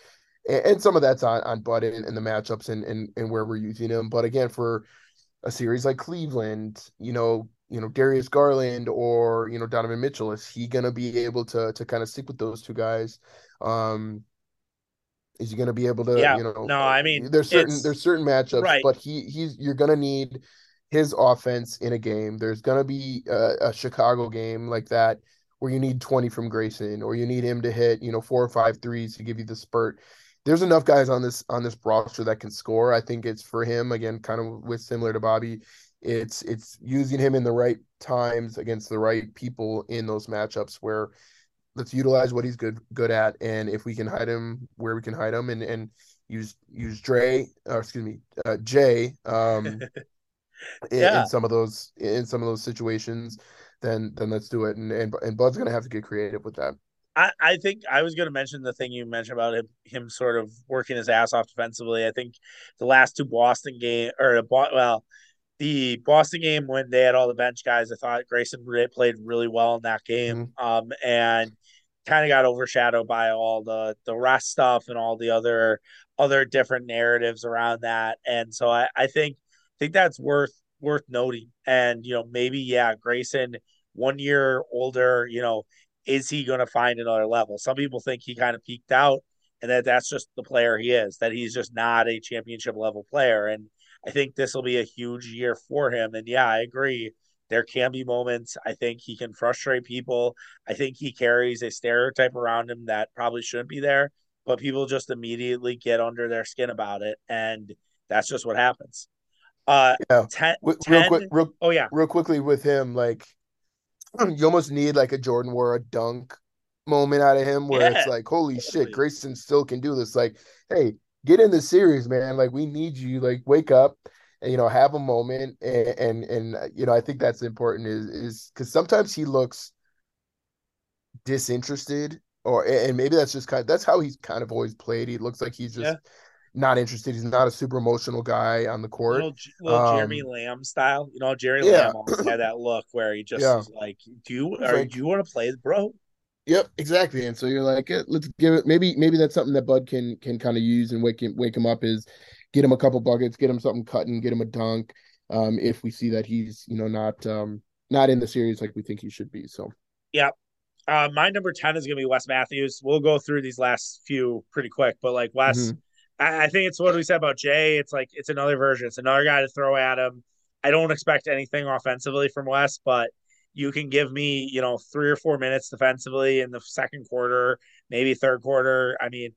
Speaker 2: and, and some of that's on on Bud and, and the matchups and, and and where we're using him. But again, for a series like Cleveland, you know, you know Darius Garland or you know Donovan Mitchell, is he gonna be able to to kind of stick with those two guys? Um, is he going to be able to?
Speaker 1: Yeah.
Speaker 2: You know,
Speaker 1: no. I mean,
Speaker 2: there's certain there's certain matchups,
Speaker 1: right.
Speaker 2: but he he's you're going to need his offense in a game. There's going to be a, a, Chicago game like that where you need 20 from Grayson, or you need him to hit you know four or five threes to give you the spurt. There's enough guys on this on this roster that can score. I think it's for him again, kind of with similar to Bobby. It's it's using him in the right times against the right people in those matchups where let's utilize what he's good good at, and if we can hide him where we can hide him, and and use use Dre or excuse me uh, Jae um, in, in some of those in some of those situations, then then let's do it. And and and Bud's gonna have to get creative with that.
Speaker 1: I, I think I was going to mention the thing you mentioned about him, him sort of working his ass off defensively. I think the last two Boston game or well, the Boston game when they had all the bench guys, I thought Grayson played really well in that game. Mm-hmm. Um, and kind of got overshadowed by all the the rest stuff and all the other other different narratives around that. And so I, I think think that's worth worth noting. And you know, maybe yeah, Grayson, one year older, you know, is he going to find another level? Some people think he kind of peaked out, and that that's just the player he is. That he's just not a championship level player. And I think this will be a huge year for him. And yeah, I agree there can be moments. I think he can frustrate people. I think he carries a stereotype around him that probably shouldn't be there, but people just immediately get under their skin about it, and that's just what happens. Uh,
Speaker 2: yeah. Ten, real 10, quick, real,
Speaker 1: oh yeah,
Speaker 2: real quickly with him, like you almost need like a Jordan wore a dunk moment out of him where yeah, it's like, holy totally. shit, Grayson still can do this. Like, hey, get in the series, man. Like, we need you. Like, wake up And, you know have a moment and and, and uh, you know i think that's important is is because sometimes he looks disinterested or and maybe that's just kind of that's how he's kind of always played he looks like he's just yeah. Not interested he's not a super emotional guy on the court
Speaker 1: little, little um, jeremy lamb style you know jerry yeah. lamb always had that look where he just yeah. like do you are like, do you want to play bro
Speaker 2: Yep, exactly. And so you're like, let's give it. Maybe, maybe that's something that Bud can can kind of use and wake him wake him up. Is get him a couple buckets, get him something cutting, get him a dunk. Um, if we see that he's you know not um not in the series like we think he should be. So
Speaker 1: yeah. Uh, my number 10 is going to be Wes Matthews. We'll go through these last few pretty quick, but like Wes, mm-hmm. I, I think it's what we said about Jae. It's like, it's another version. It's another guy to throw at him. I don't expect anything offensively from Wes, but you can give me, you know, three or four minutes defensively in the second quarter, maybe third quarter. I mean,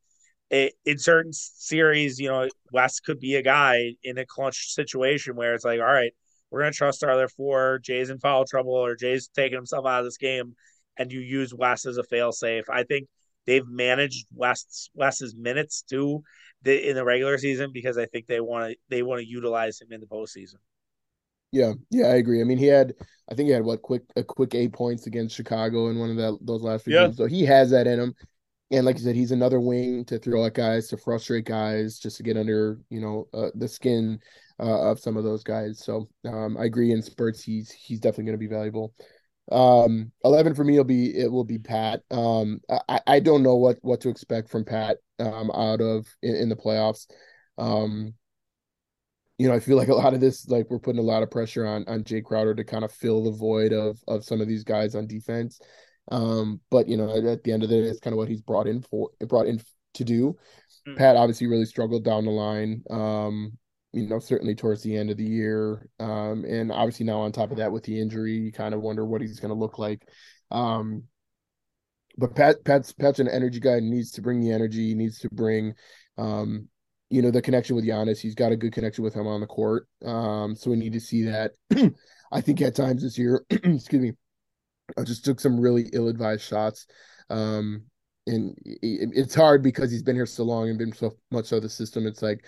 Speaker 1: it, in certain series, you know, Wes could be a guy in a clutch situation where it's like, all right, we're going to trust our other four. Jae's in foul trouble or Jae's taking himself out of this game, and you use Wes as a fail safe. I think they've managed Wes Wes's minutes too the, in the regular season because I think they want to they want to utilize him in the postseason.
Speaker 2: Yeah, yeah, I agree. I mean, he had, I think he had what quick a quick eight points against Chicago in one of that those last few yeah. games. So he has that in him. And like you said, he's another wing to throw at guys, to frustrate guys, just to get under, you know, uh, the skin uh, of some of those guys. So um, I agree. In spurts, he's he's definitely going to be valuable. Um, eleven for me will be it will be Pat. Um, I, I don't know what what to expect from Pat um, out of in, in the playoffs. Um, you know, I feel like a lot of this, like we're putting a lot of pressure on on Jae Crowder to kind of fill the void of of some of these guys on defense. Um, but you know, at the end of the day, it's kind of what he's brought in for brought in to do. Mm. Pat obviously really struggled down the line. Um, you know, certainly towards the end of the year. Um, and obviously now on top of that with the injury, you kind of wonder what he's gonna look like. Um, but Pat Pat's Pat's an energy guy needs to bring the energy, he needs to bring um you know, the connection with Giannis. He's got a good connection with him on the court. Um, so we need to see that. I think at times this year, excuse me, I just took some really ill-advised shots. Um, and it's hard because he's been here so long and been so much of the system. It's like,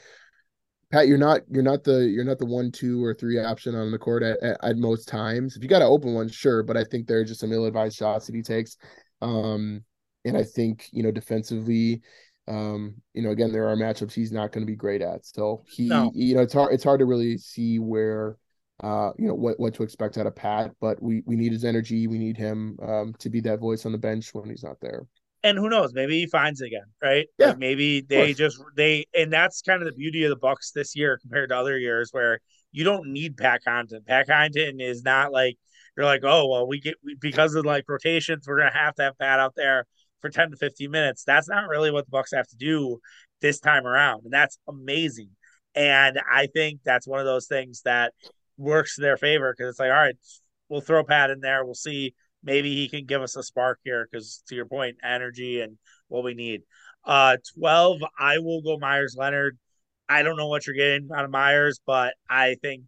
Speaker 2: Pat, you're not you're not the you're not the one, two, or three option on the court at, at, at most times. If you got to open one, sure, but I think there are just some ill-advised shots that he takes. Um, and I think you know defensively, um, you know, again, there are matchups he's not going to be great at. So he, no. you know, it's hard it's hard to really see where uh, you know, what what to expect out of Pat, but we we need his energy. We need him um to be that voice on the bench when he's not there.
Speaker 1: And who knows? Maybe he finds it again, right? Yeah. Like maybe they just they and that's kind of the beauty of the Bucks this year compared to other years where you don't need Pat Connaughton. Pat Connaughton is not like you're like, oh well, we get because of like rotations, we're gonna have to have Pat out there for 10 to 15 minutes. That's not really what the Bucks have to do this time around. And that's amazing. And I think that's one of those things that works to their favor because it's like, all right, we'll throw Pat in there. We'll see. Maybe he can give us a spark here because, to your point, energy and what we need. Uh, 12, I will go Meyers Leonard. I don't know what you're getting out of Meyers, but I think,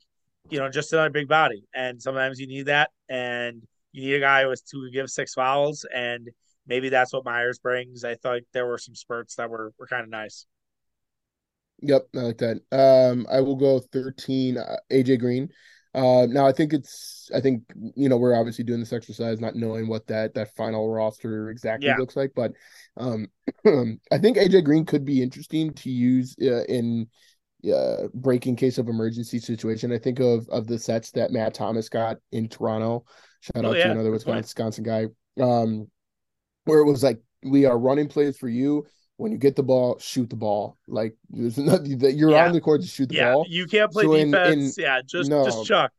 Speaker 1: you know, just another big body. And sometimes you need that. And you need a guy with to give six fouls. And maybe that's what Myers brings. I thought there were some spurts that were were kind of nice.
Speaker 2: Yep, I like that. Um, I will go 13, uh, AJ Green. Uh, now I think it's, I think, you know, we're obviously doing this exercise, not knowing what that, that final roster exactly yeah. looks like, but, um, I think AJ Green could be interesting to use uh, in, uh, breaking case of emergency situation. I think of, of the sets that Matt Thomas got in Toronto. Shout oh, out yeah. to another Wisconsin, Wisconsin guy. Um, where it was like we are running plays for you. When you get the ball, shoot the ball. Like there's nothing that you're yeah. on the court to shoot the yeah. ball.
Speaker 1: You can't play so defense. In, in, yeah, just no. just chuck.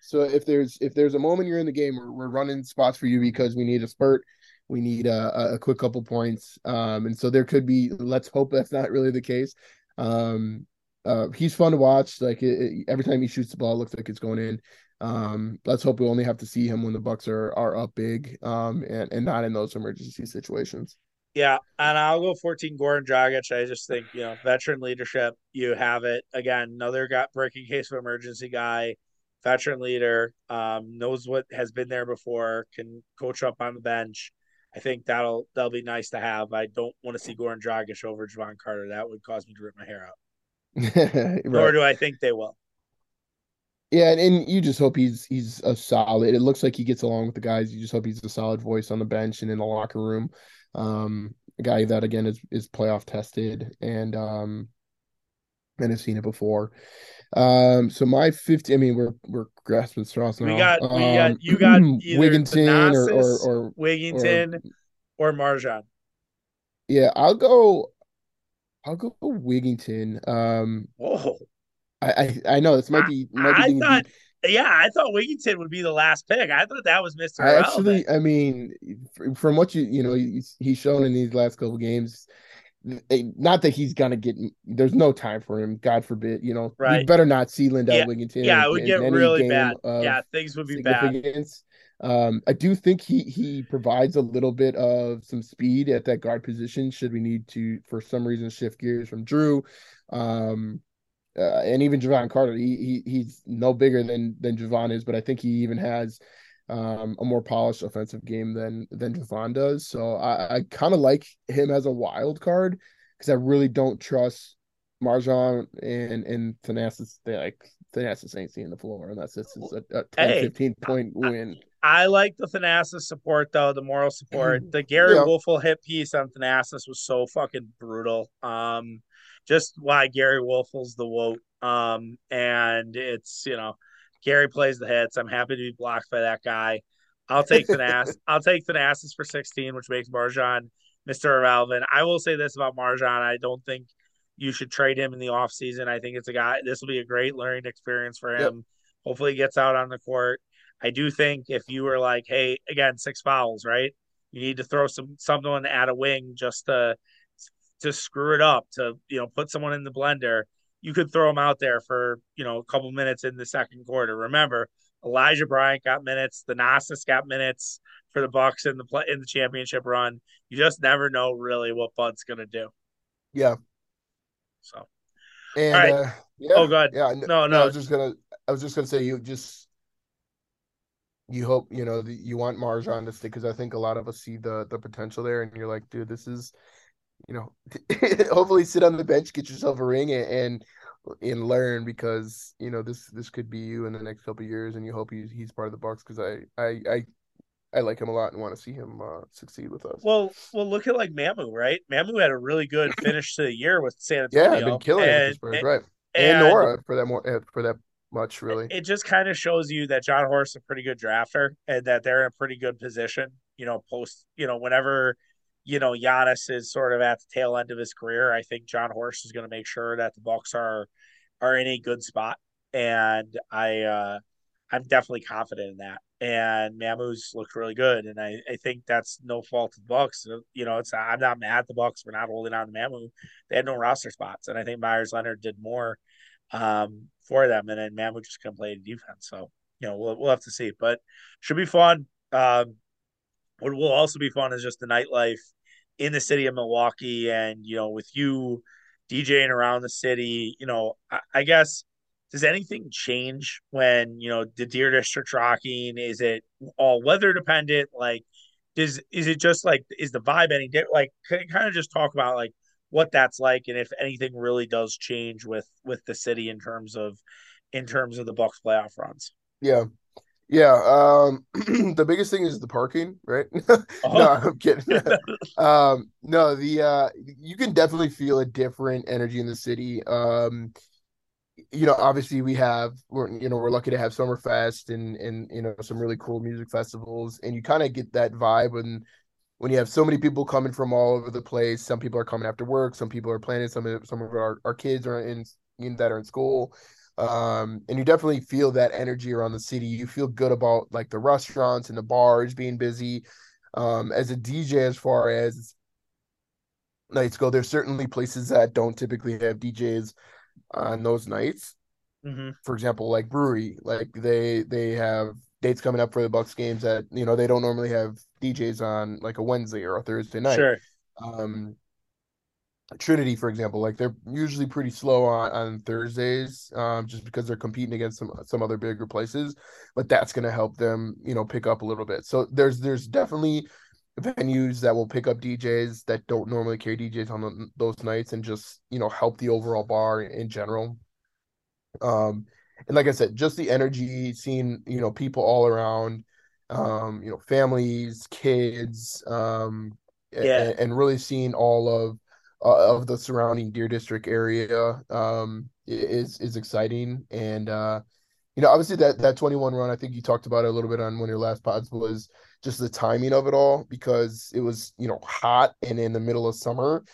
Speaker 2: So if there's if there's a moment you're in the game, we're, we're running spots for you because we need a spurt, we need a, a quick couple points, um, and so there could be. Let's hope that's not really the case. Um, uh, he's fun to watch. Like it, it, every time he shoots the ball, it looks like it's going in. Um, let's hope we only have to see him when the Bucks are are up big, um, and and not in those emergency situations.
Speaker 1: Yeah, and I'll go 14 Goran Dragic. I just think, you know, veteran leadership, you have it. Again, another got breaking case of emergency guy, veteran leader, um, knows what has been there before, can coach up on the bench. I think that'll that'll be nice to have. I don't want to see Goran Dragic over Jevon Carter. That would cause me to rip my hair out. right. Nor do I think they will.
Speaker 2: Yeah, and, and, you just hope he's he's a solid. It looks like he gets along with the guys. You just hope he's a solid voice on the bench and in the locker room. Um, a guy that again is is playoff tested and um and have seen it before. Um, so my fifty. I mean, we're we're grasping straws now.
Speaker 1: We got
Speaker 2: um,
Speaker 1: we got you got Wigginton or, or, or Wigginton or, or Marjon.
Speaker 2: Yeah, I'll go. I'll go Wigginton. Um,
Speaker 1: Whoa.
Speaker 2: I, I, I know this might be. Might I,
Speaker 1: be thought, deep. Yeah, I thought Wigginton would be the last pick. I thought that was Mister. I actually,
Speaker 2: I mean, from what you you know, he's shown in these last couple games. Not that he's gonna get. There's no time for him. God forbid. You know, right. we better not see Lindell
Speaker 1: yeah.
Speaker 2: Wigginton.
Speaker 1: Yeah, it would get really bad. Yeah, things would be bad.
Speaker 2: Um, I do think he he provides a little bit of some speed at that guard position. Should we need to, for some reason, shift gears from Jrue? Um, uh, and even Jevon Carter, he, he he's no bigger than than Jevon is, but I think he even has um, a more polished offensive game than than Jevon does. So I, I kind of like him as a wild card because I really don't trust MarJon and and Thanasis. They like Thanasis ain't seeing the floor unless this is a, a 10, hey, 15 point win.
Speaker 1: I, I like the Thanasis support though, the moral support. The Gary yeah. Woelfel hit piece on Thanasis was so fucking brutal. Um, just why Gary Woelfel's the woke. Um, and it's you know, Gary plays the hits. I'm happy to be blocked by that guy. I'll take Thanasis. I'll take Thanasis for 16, which makes MarJon Mr. Irrelevant. I will say this about MarJon. I don't think you should trade him in the offseason. I think it's a guy. This will be a great learning experience for him.
Speaker 2: Yep.
Speaker 1: Hopefully, he gets out on the court. I do think if you were like, hey, again, six fouls, right? You need to throw some someone at a wing just to to screw it up, to you know, put someone in the blender. You could throw him out there for you know a couple minutes in the second quarter. Remember, Elijah Bryant got minutes, Thanasis got minutes for the Bucks in the play in the championship run. You just never know really what Bud's gonna do.
Speaker 2: Yeah.
Speaker 1: So
Speaker 2: And
Speaker 1: All right.
Speaker 2: uh, yeah,
Speaker 1: Oh, God.
Speaker 2: yeah.
Speaker 1: No,
Speaker 2: I
Speaker 1: no.
Speaker 2: was just gonna, I was just gonna say, you just, you hope, you know, the, you want MarJon to stick because I think a lot of us see the the potential there, and you're like, dude, this is, you know, hopefully sit on the bench, get yourself a ring, and and, and learn because you know this this could be you in the next couple of years, and you hope he's he's part of the Bucks because I I I I like him a lot and want to see him uh, succeed with us.
Speaker 1: Well, well, look at like Mamu, right? Mamu had a really good finish to the year with San
Speaker 2: yeah,
Speaker 1: Antonio.
Speaker 2: I've been killing it
Speaker 1: and,
Speaker 2: Spurs,
Speaker 1: and,
Speaker 2: right? And,
Speaker 1: and
Speaker 2: Nora for that more eh, for that much, really.
Speaker 1: It just kind of shows you that Jon Horst is a pretty good drafter and that they're in a pretty good position. You know, post, you know, whenever you know Giannis is sort of at the tail end of his career, I think Jon Horst is going to make sure that the Bucks are are in a good spot, and I uh I'm definitely confident in that. And Mamu's looked really good, and I, I think that's no fault of the Bucks. You know, it's I'm not mad at the Bucks for not holding on to Mamu. They had no roster spots, and I think Meyers Leonard did more um, for them, and then Mamu just can play defense. So you know, we'll we'll have to see, but should be fun. Um, what will also be fun is just the nightlife in the city of Milwaukee, and you know, with you DJing around the city. You know, I, I guess does anything change when you know the Deer District rocking? Is it all weather dependent? Like, does is it just like is the vibe any different? Like, can kind of just talk about like what that's like, and if anything really does change with with the city in terms of in terms of the Bucks playoff runs?
Speaker 2: Yeah. Yeah, um the biggest thing is the parking, right? no,
Speaker 1: Oh,
Speaker 2: I'm kidding. um no, the uh you can definitely feel a different energy in the city. Um you know, obviously we have we're you know, we're lucky to have Summerfest and and you know, some really cool music festivals and you kind of get that vibe when when you have so many people coming from all over the place. Some people are coming after work, some people are planning, some of some of our, our kids are in, in that are in school um and you definitely feel that energy around the city. You feel good about like the restaurants and the bars being busy. Um as a dj as far as nights go there's certainly places that don't typically have djs on those nights.
Speaker 1: Hmm
Speaker 2: for example like brewery like they they have dates coming up for the bucks games that you know they don't normally have djs on like a wednesday or a thursday night.
Speaker 1: Sure.
Speaker 2: um Trinity, for example, like they're usually pretty slow on, on Thursdays, um, just because they're competing against some some other bigger places. But that's going to help them, you know, pick up a little bit. So there's there's definitely venues that will pick up DJs that don't normally carry DJs on the, those nights, and just you know help the overall bar in, in general. Um, and like I said, just the energy, seeing you know people all around, um, you know, families, kids, um,
Speaker 1: Yeah.
Speaker 2: and, and really seeing all of uh, of the surrounding Deer District area um, is is exciting. And uh, you know, obviously that that 21 run, I think you talked about it a little bit on one of your last pods was just the timing of it all because it was you know hot and in the middle of summer,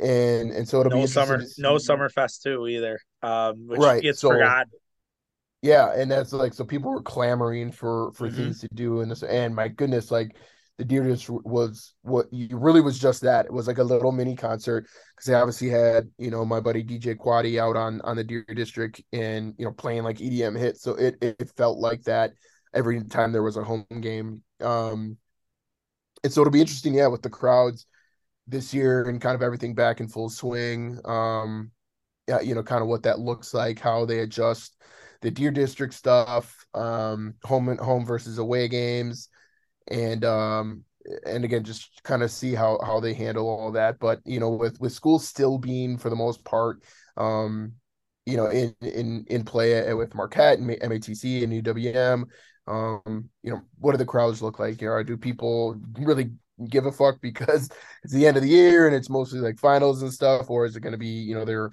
Speaker 2: and and so it'll be
Speaker 1: No
Speaker 2: interesting
Speaker 1: summer, no summer fest too either. Um, which
Speaker 2: Right.
Speaker 1: gets
Speaker 2: So
Speaker 1: forgotten.
Speaker 2: yeah, and that's like so people were clamoring for for
Speaker 1: Mhm.
Speaker 2: things to do and this and my goodness, like the Deer District was what you really was just that. It was like a little mini concert because they obviously had you know my buddy DJ Quaddy out on on the Deer District and you know playing like EDM hits, so it it felt like that every time there was a home game. Um, and so it'll be interesting, yeah, with the crowds this year and kind of everything back in full swing. Um, yeah, you know, kind of what that looks like, how they adjust the Deer District stuff, um, home and home versus away games, and um, and again, just kind of see how how they handle all that. But you know, with with schools still being for the most part, um, you know, in in in play with Marquette and MATC and UWM, um, you know, what do the crowds look like? You know, do people really give a fuck because it's the end of the year and it's mostly like finals and stuff, or is it going to be, you know, they're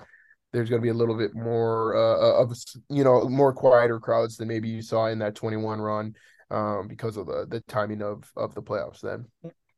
Speaker 2: there's going to be a little bit more uh, of you know more quieter crowds than maybe you saw in that 21 run um, because of the the timing of of the playoffs then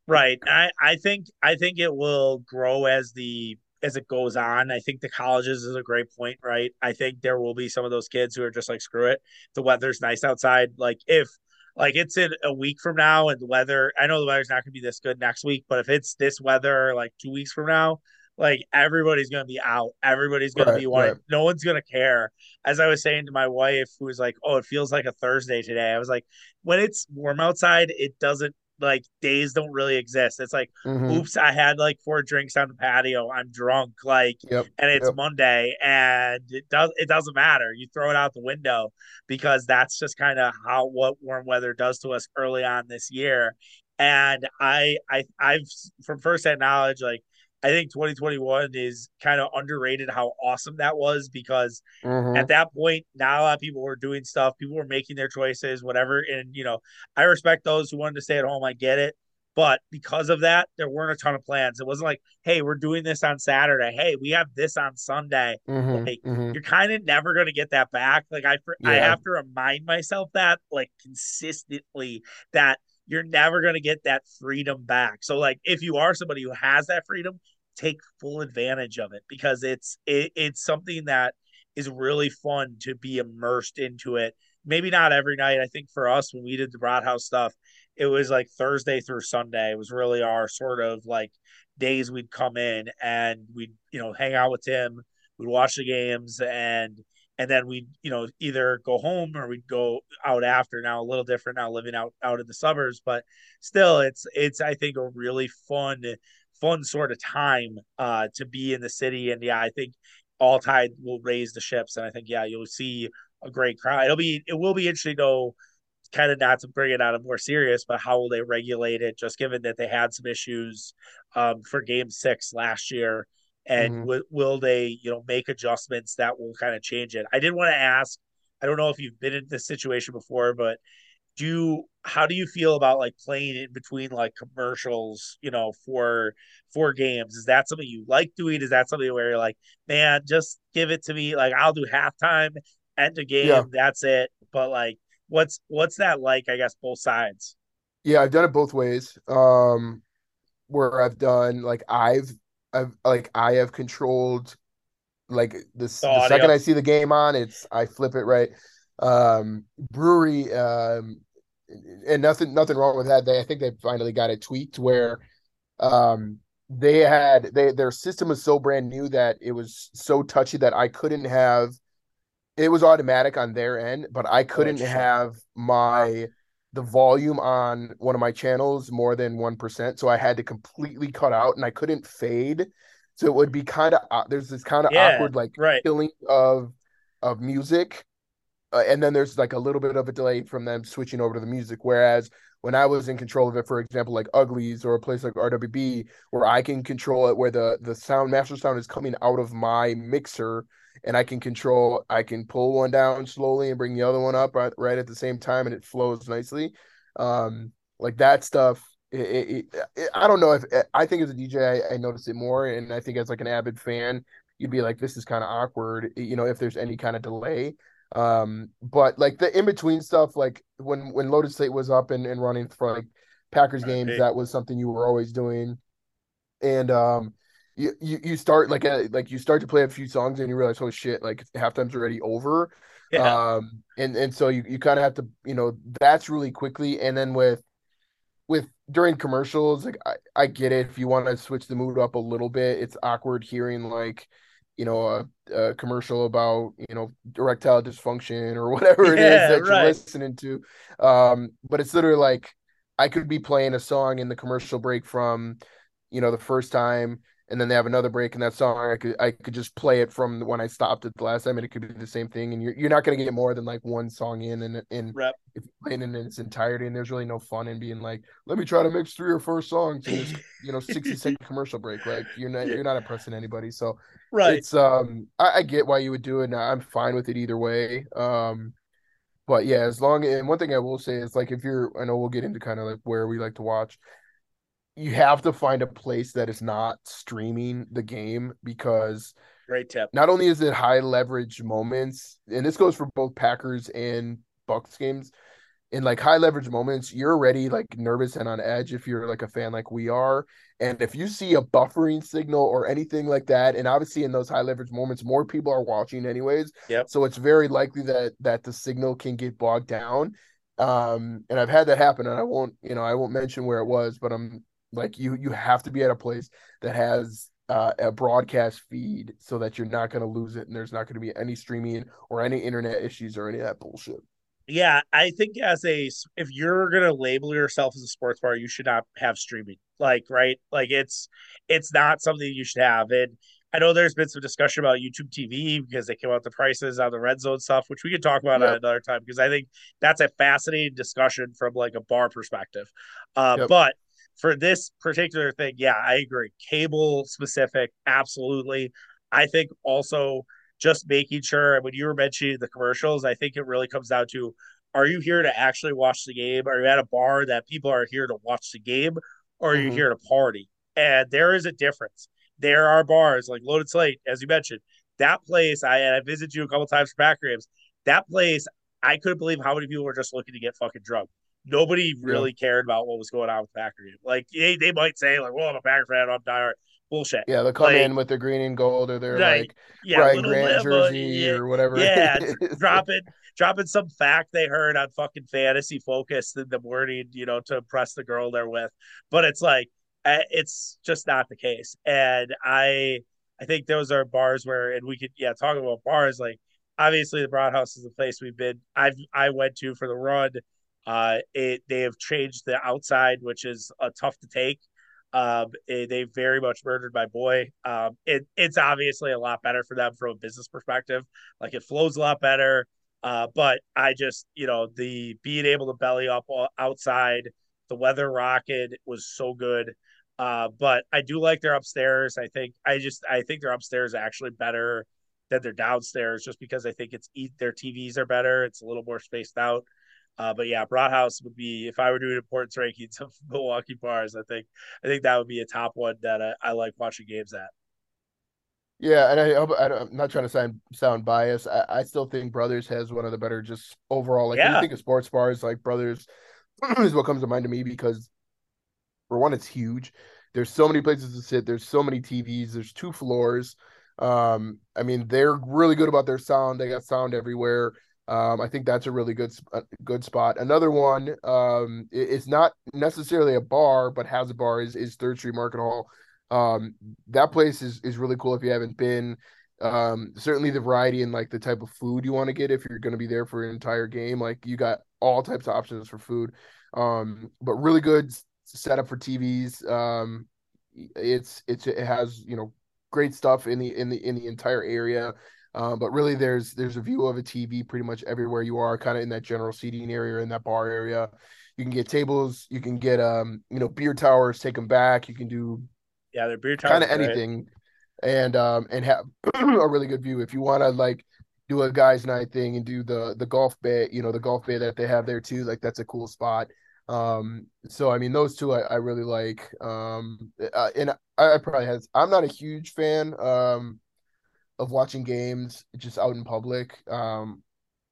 Speaker 1: Right. I, I think I think it will grow as the as it goes on. I think the colleges is a great point, right? I think there will be some of those kids who are just like, screw it. The weather's nice outside. Like if like it's in a week from now and the weather, I know the weather's not gonna be this good next week, but if it's this weather like two weeks from now, like everybody's gonna be out. Everybody's gonna
Speaker 2: Right,
Speaker 1: be wanting.
Speaker 2: right.
Speaker 1: No one's gonna care. As I was saying to my wife, who was like, "Oh, it feels like a Thursday today." I was like, "When it's warm outside, it doesn't like days don't really exist. It's like,
Speaker 2: hmm
Speaker 1: oops, I had like four drinks on the patio. I'm drunk, like,
Speaker 2: Yep.
Speaker 1: and it's
Speaker 2: Yep.
Speaker 1: Monday, and it does it doesn't matter. You throw it out the window because that's just kind of how what warm weather does to us early on this year. And I I I've from firsthand knowledge, like I think 2021 is kind of underrated how awesome that was because at
Speaker 2: hmm
Speaker 1: that point, not a lot of people were doing stuff. People were making their choices, whatever. And, you know, I respect those who wanted to stay at home. I get it. But because of that, there weren't a ton of plans. It wasn't like, hey, we're doing this on Saturday. Hey, we have this on Sunday.
Speaker 2: hmm
Speaker 1: Like,
Speaker 2: hmm
Speaker 1: you're kind of never going to get that back. Like, I, I
Speaker 2: Yeah.
Speaker 1: have to remind myself that, like, consistently, that you're never going to get that freedom back. So, like, if you are somebody who has that freedom, take full advantage of it because it's it, it's something that is really fun to be immersed into it. Maybe not every night. I think for us when we did the Broad House stuff, it was like Thursday through Sunday. It was really our sort of like days we'd come in and we'd, you know, hang out with Tim, we'd watch the games and and then we'd, you know, either go home or we'd go out after. Now a little different now living out out in the suburbs, but still it's it's I think a really fun fun sort of time uh to be in the city and yeah, I think all tide will raise the ships, and I think yeah, you'll see a great crowd. It'll be it will be interesting though, kind of not to bring it out of more serious, but how will they regulate it? Just given that they had some issues um, for Game Six last year, and
Speaker 2: hmm
Speaker 1: w- will they you know make adjustments that will kind of change it? I did want to ask. I don't know if you've been in this situation before, but do you how do you feel about like playing in between like commercials you know for for games is that something you like doing is that something where you're like man just give it to me like i'll do halftime end
Speaker 2: Yeah.
Speaker 1: game that's it but like what's what's that like i guess both sides
Speaker 2: Yeah. I've done it both ways. Um, where I've done like I've I've like I have controlled like this
Speaker 1: the
Speaker 2: the second I see the game on, it's I flip it right. Um, brewery, um, and nothing nothing wrong with that. They I think they finally got it tweaked where um they had they their system was so brand new that it was so touchy that I couldn't have it was automatic on their end, but I couldn't have my the volume on one of my channels more than 1%. So I had to completely cut out and I couldn't fade. So it would be kind of there's this kind of
Speaker 1: yeah
Speaker 2: awkward like
Speaker 1: right
Speaker 2: killing of of music. Uh, and then there's like a little bit of a delay from them switching over to the music. Whereas when I was in control of it, for example, like Uglies or a place like RWB, where I can control it, where the the sound master sound is coming out of my mixer and I can control, I can pull one down slowly and bring the other one up right, right at the same time, and it flows nicely. Um, like that stuff. It, it, it, I don't know if I think as a DJ, I, I notice it more, and I think as like an avid fan, you'd be like, this is kind of awkward, you know, if there's any kind of delay. Um, but like the in between stuff, like when when Loaded Slate was up and, and running for like Packers games,
Speaker 1: right
Speaker 2: that was something you were always doing. And um you, you you start like a like you start to play a few songs and you realize oh shit like halftime's already over.
Speaker 1: Yeah.
Speaker 2: Um and and so you, you kind of have to you know that's really quickly. And then with with during commercials like I, I get it. If you want to switch the mood up a little bit it's awkward hearing like you know a, a commercial about you know erectile dysfunction or whatever it is
Speaker 1: yeah
Speaker 2: that you're listening to um but it's literally like I could be playing a song in the commercial break from you know, the first time, and then they have another break in that song. I could I could just play it from when I stopped it the last time, and it could be the same thing. And you're you're not going to get more than like one song in, and in
Speaker 1: rep
Speaker 2: if you're playing in its entirety, and there's really no fun in being like, let me try to mix three or four songs in this you know 60 second commercial break. Like you're not you're not impressing anybody. So
Speaker 1: right
Speaker 2: it's um I, I get why you would do it. And I'm fine with it either way. Um. But yeah, as long and one thing I will say is like if you're, I know we'll get into kind of like where we like to watch you have to find a place that is not streaming the game because
Speaker 1: great tip
Speaker 2: not only is it high leverage moments, and this goes for both Packers and Bucks games, in like high leverage moments, you're already like nervous and on edge if you're like a fan like we are. And if you see a buffering signal or anything like that, and obviously in those high leverage moments, more people are watching anyways.
Speaker 1: Yep.
Speaker 2: So it's very likely that that the signal can get bogged down. Um, and I've had that happen, and I won't, you know, I won't mention where it was, but I'm like you you have to be at a place that has uh, a broadcast feed so that you're not going to lose it and there's not going to be any streaming or any internet issues or any of that bullshit.
Speaker 1: Yeah, I think as a if you're gonna label yourself as a sports bar, you should not have streaming. Like, right? Like it's it's not something you should have. And I know there's been some discussion about YouTube TV because they came out the prices on the red zone stuff, which we could talk about yep. another time because I think that's a fascinating discussion from like a bar perspective. Uh, yep. But for this particular thing, yeah, I agree. Cable specific, absolutely. I think also just making sure when you were mentioning the commercials, I think it really comes down to are you here to actually watch the game? Are you at a bar that people are here to watch the game or are mm-hmm. you here to party? And there is a difference. There are bars like Loaded Slate, as you mentioned. That place, I I visited you a couple times for back games. That place, I couldn't believe how many people were just looking to get fucking drunk nobody really yeah. cared about what was going on with Packer game. Like they, they might say like, "Well, I'm a Packer fan, I'm diehard." Bullshit.
Speaker 2: Yeah, they'll come like, in with their green and gold, or their like, like yeah, Ryan Grant jersey yeah, or whatever.
Speaker 1: Yeah, dropping dropping some fact they heard on fucking Fantasy Focus in the morning, you know, to impress the girl they're with. But it's like eh, it's just not the case, and I I think those are bars where, and we could yeah talk about bars like obviously the Broad House is the place we've been. I've I went to for the run uh, it, they have changed the outside, which is uh, tough to take. Um, it, they very much murdered my boy. Um, it, it's obviously a lot better for them from a business perspective. Like it flows a lot better. Uh, but I just, you know, the being able to belly up outside, the weather rocket was so good. Uh, but I do like their upstairs. I think I just I think their upstairs actually better than their downstairs, just because I think it's their TVs are better. It's a little more spaced out. Uh, but yeah, Broadhouse would be if I were doing importance rankings of Milwaukee bars. I think I think that would be a top one that I, I like watching games at.
Speaker 2: Yeah, and I, I am not trying to sound sound biased. I, I, still think Brothers has one of the better just overall. Like yeah. when you think of sports bars, like Brothers is what comes to mind to me because for one, it's huge. There's so many places to sit. There's so many TVs. There's two floors. Um, I mean, they're really good about their sound. They got sound everywhere. Um, I think that's a really good good spot. Another one, um, it's not necessarily a bar, but has a bar is, is Third Street Market Hall. Um, that place is is really cool if you haven't been. Um, certainly the variety and like the type of food you want to get if you're going to be there for an entire game. Like you got all types of options for food. Um, but really good setup for TVs. Um, it's it's it has you know great stuff in the in the in the entire area. Um, but really, there's there's a view of a TV pretty much everywhere you are, kind of in that general seating area, in that bar area. You can get tables, you can get um, you know, beer towers, take them back. You can do
Speaker 1: yeah, they're beer towers,
Speaker 2: kind of anything, and um, and have a really good view if you want to like do a guys' night thing and do the the golf bay, you know, the golf bay that they have there too. Like that's a cool spot. Um, so I mean, those two I, I really like. Um, uh, and I, I probably has. I'm not a huge fan. Um of watching games just out in public um,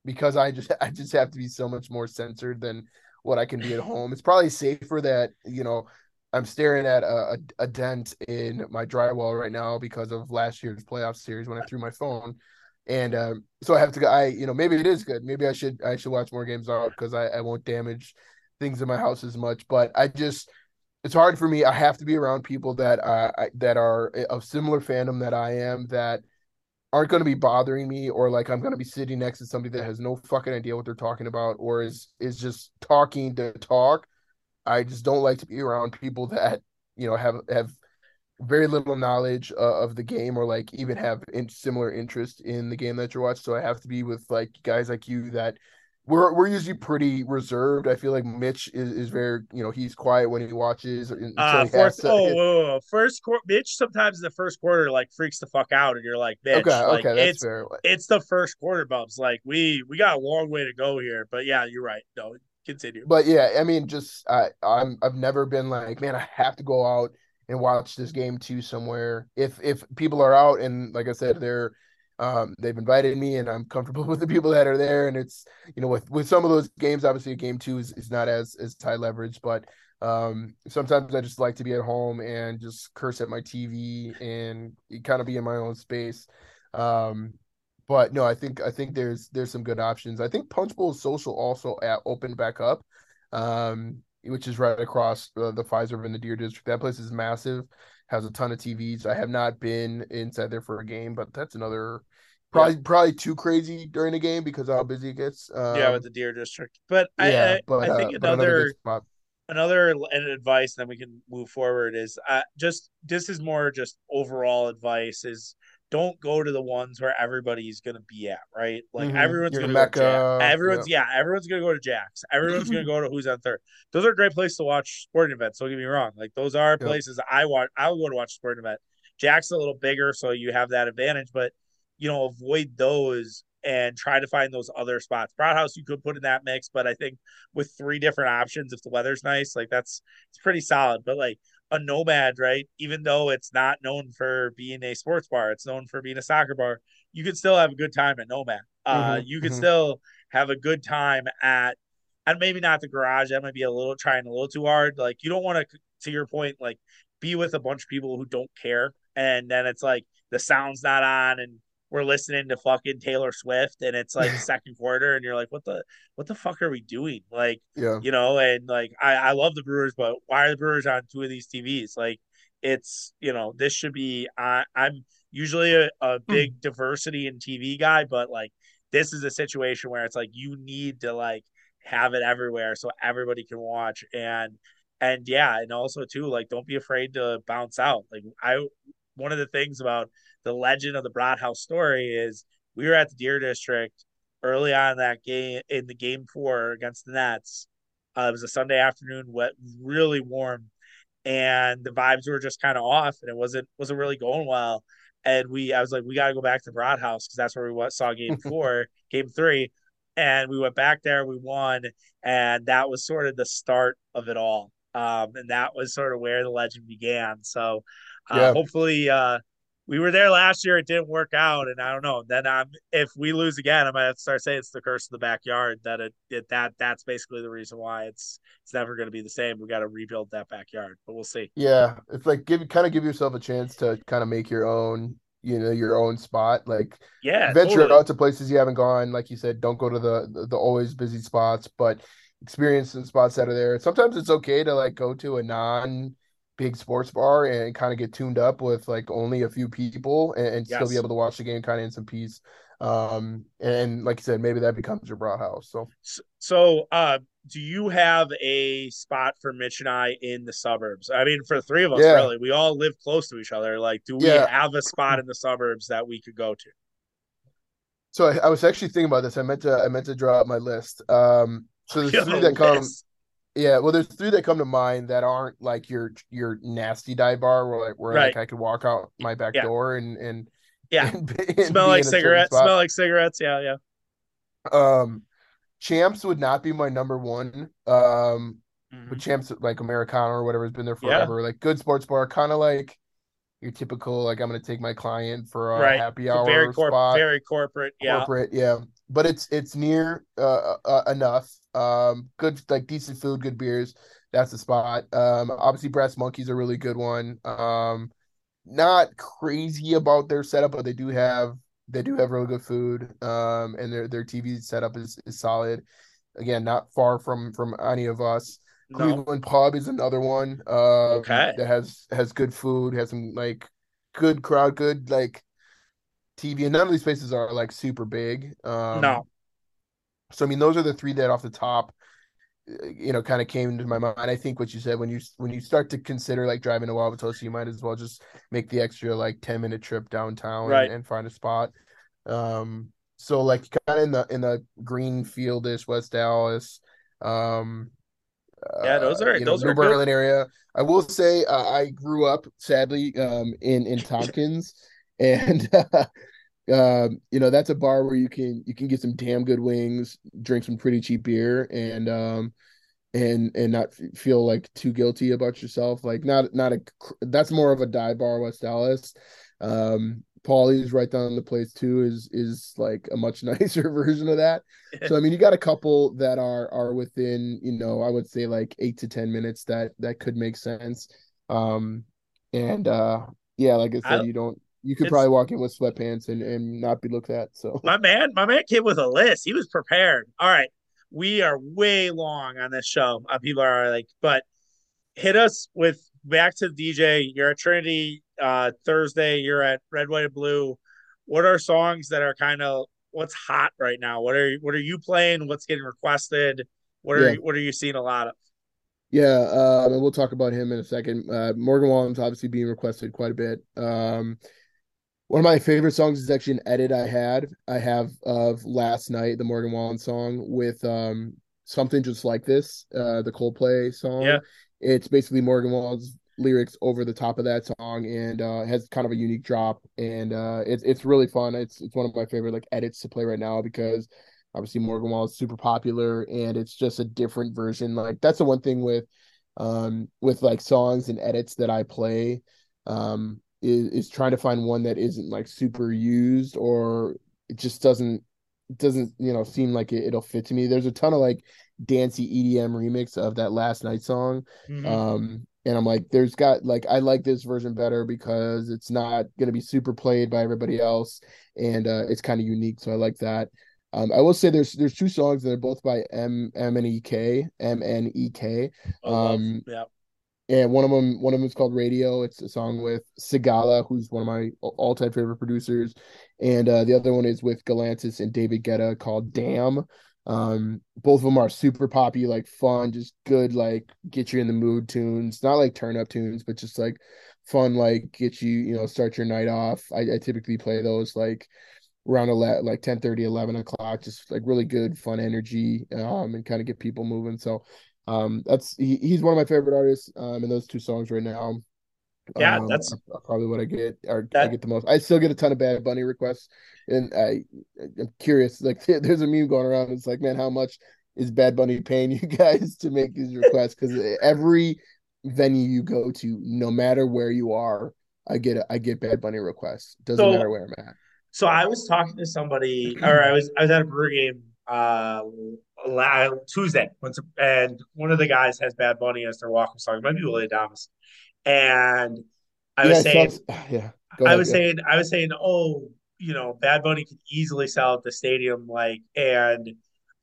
Speaker 2: because I just I just have to be so much more censored than what I can be at home. It's probably safer that you know I'm staring at a, a, dent in my drywall right now because of last year's playoff series when I threw my phone, and um, so I have to go. I you know maybe it is good. Maybe I should I should watch more games out because I, I won't damage things in my house as much. But I just it's hard for me. I have to be around people that uh, that are of similar fandom that I am that aren't going to be bothering me or like I'm going to be sitting next to somebody that has no fucking idea what they're talking about or is is just talking to talk. I just don't like to be around people that you know have have very little knowledge uh, of the game or like even have in similar interest in the game that you're watching. So I have to be with like guys like you that we're we're usually pretty reserved. I feel like Mitch is, is very you know he's quiet when he watches.
Speaker 1: Uh, he fourth, to, oh, whoa, whoa. first quarter. Mitch sometimes in the first quarter like freaks the fuck out, and you're like, Mitch, okay, like, okay, that's it's, fair. It's the first quarter bumps. Like we we got a long way to go here, but yeah, you're right. No, continue.
Speaker 2: But yeah, I mean, just I I'm I've never been like, man, I have to go out and watch this game too somewhere. If if people are out and like I said, they're Um, they've invited me, and I'm comfortable with the people that are there. And it's you know with with some of those games, obviously game two is, is not as as high leverage, but um, sometimes I just like to be at home and just curse at my TV and kind of be in my own space. Um, but no, I think I think there's there's some good options. I think Punchbowl Social also at, opened back up, um, which is right across uh, the Fiserv and the Deer District. That place is massive, has a ton of TVs. I have not been inside there for a game, but that's another probably yeah. probably too crazy during the game because how busy it gets.
Speaker 1: Um, yeah, with the Deer District. But yeah, I, but, I think uh, another another advice, then we can move forward. Is uh, just this is more just overall advice is don't go to the ones where everybody's gonna be at, right? Like mm-hmm. everyone's Your gonna Mecca, go to Everyone's yeah. yeah. everyone's gonna go to Jack's. Everyone's gonna go to who's on third. Those are great places to watch sporting events. Don't get me wrong. Like those are yep. places I want I would go to watch sporting event. Jack's a little bigger, so you have that advantage, but you know, avoid those and try to find those other spots. Brat House you could put in that mix, but I think with three different options, if the weather's nice, like that's it's pretty solid. But like a nomad, right? Even though it's not known for being a sports bar, it's known for being a soccer bar. You could still have a good time at Nomad. Uh, mm-hmm, you could mm-hmm. still have a good time at, and maybe not the garage. That might be a little trying a little too hard. Like you don't want to, to your point, like be with a bunch of people who don't care, and then it's like the sound's not on, and we're listening to fucking Taylor Swift and it's like second quarter and you're like, what the what the fuck are we doing? Like, yeah, you know, and like I, I love the Brewers, but why are the Brewers on two of these TVs? Like it's you know, this should be I I'm usually a, a hmm. big mm. diversity in TV guy, but like this is a situation where it's like you need to like have it everywhere so everybody can watch and and yeah, and also too, like don't be afraid to bounce out. Like I one of the things about the legend of the Brat House story is we were at the Deer District early on that game in the game four against the Nets. Uh, it was a Sunday afternoon, wet, really warm, and the vibes were just kind of off, and it wasn't wasn't really going well. And we, I was like, we got to go back to Brat House because that's where we saw game four, game three, and we went back there, we won, and that was sort of the start of it all. Um, and that was sort of where the legend began. So, uh, yeah. hopefully, uh, we were there last year. It didn't work out, and I don't know. Then I'm if we lose again, I might have to start saying it's the curse of the backyard. That it, it that that's basically the reason why it's it's never going to be the same. We got to rebuild that backyard, but we'll see.
Speaker 2: Yeah, it's like give kind of give yourself a chance to kind of make your own you know your own spot like
Speaker 1: yeah
Speaker 2: venture totally. out to places you haven't gone like you said don't go to the, the the always busy spots but experience some spots that are there sometimes it's okay to like go to a non big sports bar and kind of get tuned up with like only a few people and, and yes. still be able to watch the game kind of in some peace. Um, and like you said, maybe that becomes your Brat House. So,
Speaker 1: so, uh, do you have a spot for Mitch and I in the suburbs? I mean, for the three of us, yeah. really, we all live close to each other. Like, do we yeah. have a spot in the suburbs that we could go to?
Speaker 2: So I, I, was actually thinking about this. I meant to I meant to draw up my list. Um, so there's three that come. Yeah, well, there's three that come to mind that aren't like your your nasty dive bar where like where right. like I could walk out my back yeah. door and and
Speaker 1: yeah, and, and smell like cigarettes, smell like cigarettes. Yeah, yeah.
Speaker 2: Um, champs would not be my number one. Um, mm-hmm. but champs like Americana or whatever has been there forever. Yeah. Like good sports bar, kind of like your typical like I'm gonna take my client for a right. happy hour
Speaker 1: very corp- spot. very corporate,
Speaker 2: yeah, corporate, yeah. But it's it's near uh, uh, enough um, good like decent food, good beers. That's the spot. Um, obviously, Brass Monkey's a really good one. Um, not crazy about their setup, but they do have they do have really good food. Um, and their their TV setup is, is solid. Again, not far from from any of us. No. Cleveland Pub is another one. Uh, okay. That has has good food, has some like good crowd, good like TV, and none of these places are like super big. Um,
Speaker 1: no.
Speaker 2: So I mean, those are the three that off the top, uh, you know, kind of came into my mind. I think what you said when you when you start to consider like driving to Wauwatosa, you might as well just make the extra like ten minute trip downtown right. and, and, find a spot. Um, so like kind of in the in the Greenfieldish West Allis, um,
Speaker 1: yeah, those are uh, those know, are
Speaker 2: New Berlin area. I will say uh, I grew up sadly um, in in Tompkins, and uh, um, you know, that's a bar where you can you can get some damn good wings, drink some pretty cheap beer, and um, and and not feel like too guilty about yourself. Like not not a that's more of a dive bar West Allis. Um, Paulie's right down the place too is is like a much nicer version of that. So I mean, you got a couple that are are within you know I would say like eight to ten minutes that that could make sense. Um, and uh, yeah, like I said, I, you don't you could probably walk in with sweatpants and and not be looked at. So
Speaker 1: my man, my man came with a list. He was prepared. All right, we are way long on this show. Uh, people are like, but hit us with back to DJ. You're at Trinity uh, Thursday. You're at Red, White, and Blue. What are songs that are kind of what's hot right now? What are what are you playing? What's getting requested? What are yeah. you, what are you seeing a lot of?
Speaker 2: Yeah, uh, and we'll talk about him in a second. Uh, Morgan Wallen's obviously being requested quite a bit. Um, one of my favorite songs is actually an edit I had. I have of last night, the Morgan Wallen song with um, something just like this, uh, the Coldplay song. Yeah. It's basically Morgan Wallen's lyrics over the top of that song and uh, has kind of a unique drop and uh, it's it's really fun. It's it's one of my favorite like edits to play right now because obviously Morgan Wallen is super popular and it's just a different version. Like that's the one thing with um with like songs and edits that I play um is is trying to find one that isn't like super used or it just doesn't doesn't you know seem like it, will fit to me. There's a ton of like dancey EDM remix of that last night song. Mm-hmm. Um and I'm like, there's got like I like this version better because it's not gonna be super played by everybody else, and uh, it's kind of unique. So I like that. Um, I will say there's there's two songs that are both by M M and E K M N E K. Um, yeah. And one of them one of them is called Radio. It's a song with Sigala, who's one of my all time favorite producers, and uh, the other one is with Galantis and David Guetta called Damn. Um, both of them are super poppy, like fun, just good, like get you in the mood tunes. Not like turn up tunes, but just like fun, like get you, you know, start your night off. I, I typically play those like around 11, like 10 30, 11 o'clock, just like really good, fun energy, um, and kind of get people moving. So, um, that's he, he's one of my favorite artists, um, in those two songs right now.
Speaker 1: Yeah, um, that's
Speaker 2: probably what I get. Or that, I get the most. I still get a ton of Bad Bunny requests, and I I'm curious. Like, there's a meme going around. It's like, man, how much is Bad Bunny paying you guys to make these requests? Because every venue you go to, no matter where you are, I get a, I get Bad Bunny requests. Doesn't so, matter where I'm at.
Speaker 1: So I was talking to somebody, or I was I was at a brew game uh Tuesday, and one of the guys has Bad Bunny as their walking song. It might be Willy Adames and I was saying,
Speaker 2: yeah,
Speaker 1: I was saying, I was saying, oh, you know, Bad Bunny could easily sell at the stadium, like, and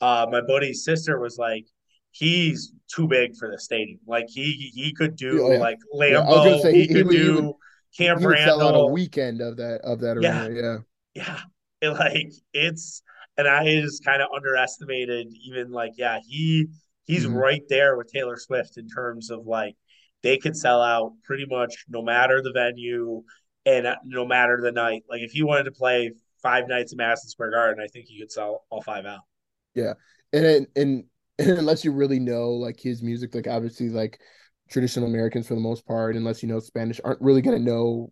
Speaker 1: uh, my buddy's sister was like, he's too big for the stadium. Like he he could do oh, yeah. like Lambeau. Yeah, he, he, could do would, Camp he would sell out
Speaker 2: a weekend of that of that arena. Yeah,
Speaker 1: yeah, yeah. like it's and I just kind of underestimated even like yeah he he's mm-hmm. right there with Taylor Swift in terms of like they could sell out pretty much no matter the venue and no matter the night. Like if you wanted to play five nights at Madison Square Garden, I think you could sell all five out.
Speaker 2: Yeah, and and, and unless you really know like his music, like obviously like traditional Americans for the most part, unless you know Spanish, aren't really gonna know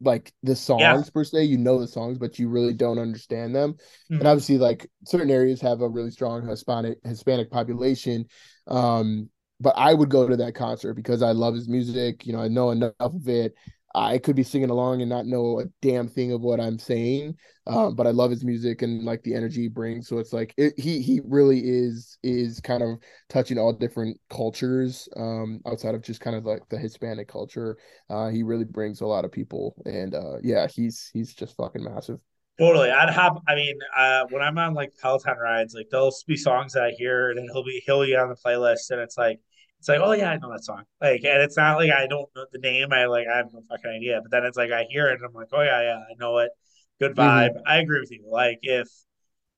Speaker 2: like the songs yeah. per se. You know the songs, but you really don't understand them. Mm-hmm. And obviously, like certain areas have a really strong Hispanic Hispanic population. Um, but I would go to that concert because I love his music. You know, I know enough of it. I could be singing along and not know a damn thing of what I'm saying, um, but I love his music and like the energy he brings. So it's like it, he he really is is kind of touching all different cultures um, outside of just kind of like the Hispanic culture. Uh, he really brings a lot of people, and uh, yeah, he's he's just fucking massive.
Speaker 1: Totally. I'd have I mean, uh when I'm on like Peloton rides, like there'll be songs that I hear and he'll be he'll be on the playlist and it's like it's like, oh yeah, I know that song. Like, and it's not like I don't know the name. I like I have no fucking idea. But then it's like I hear it and I'm like, oh yeah, yeah, I know it. Good mm-hmm. vibe. Mm-hmm. I agree with you. Like if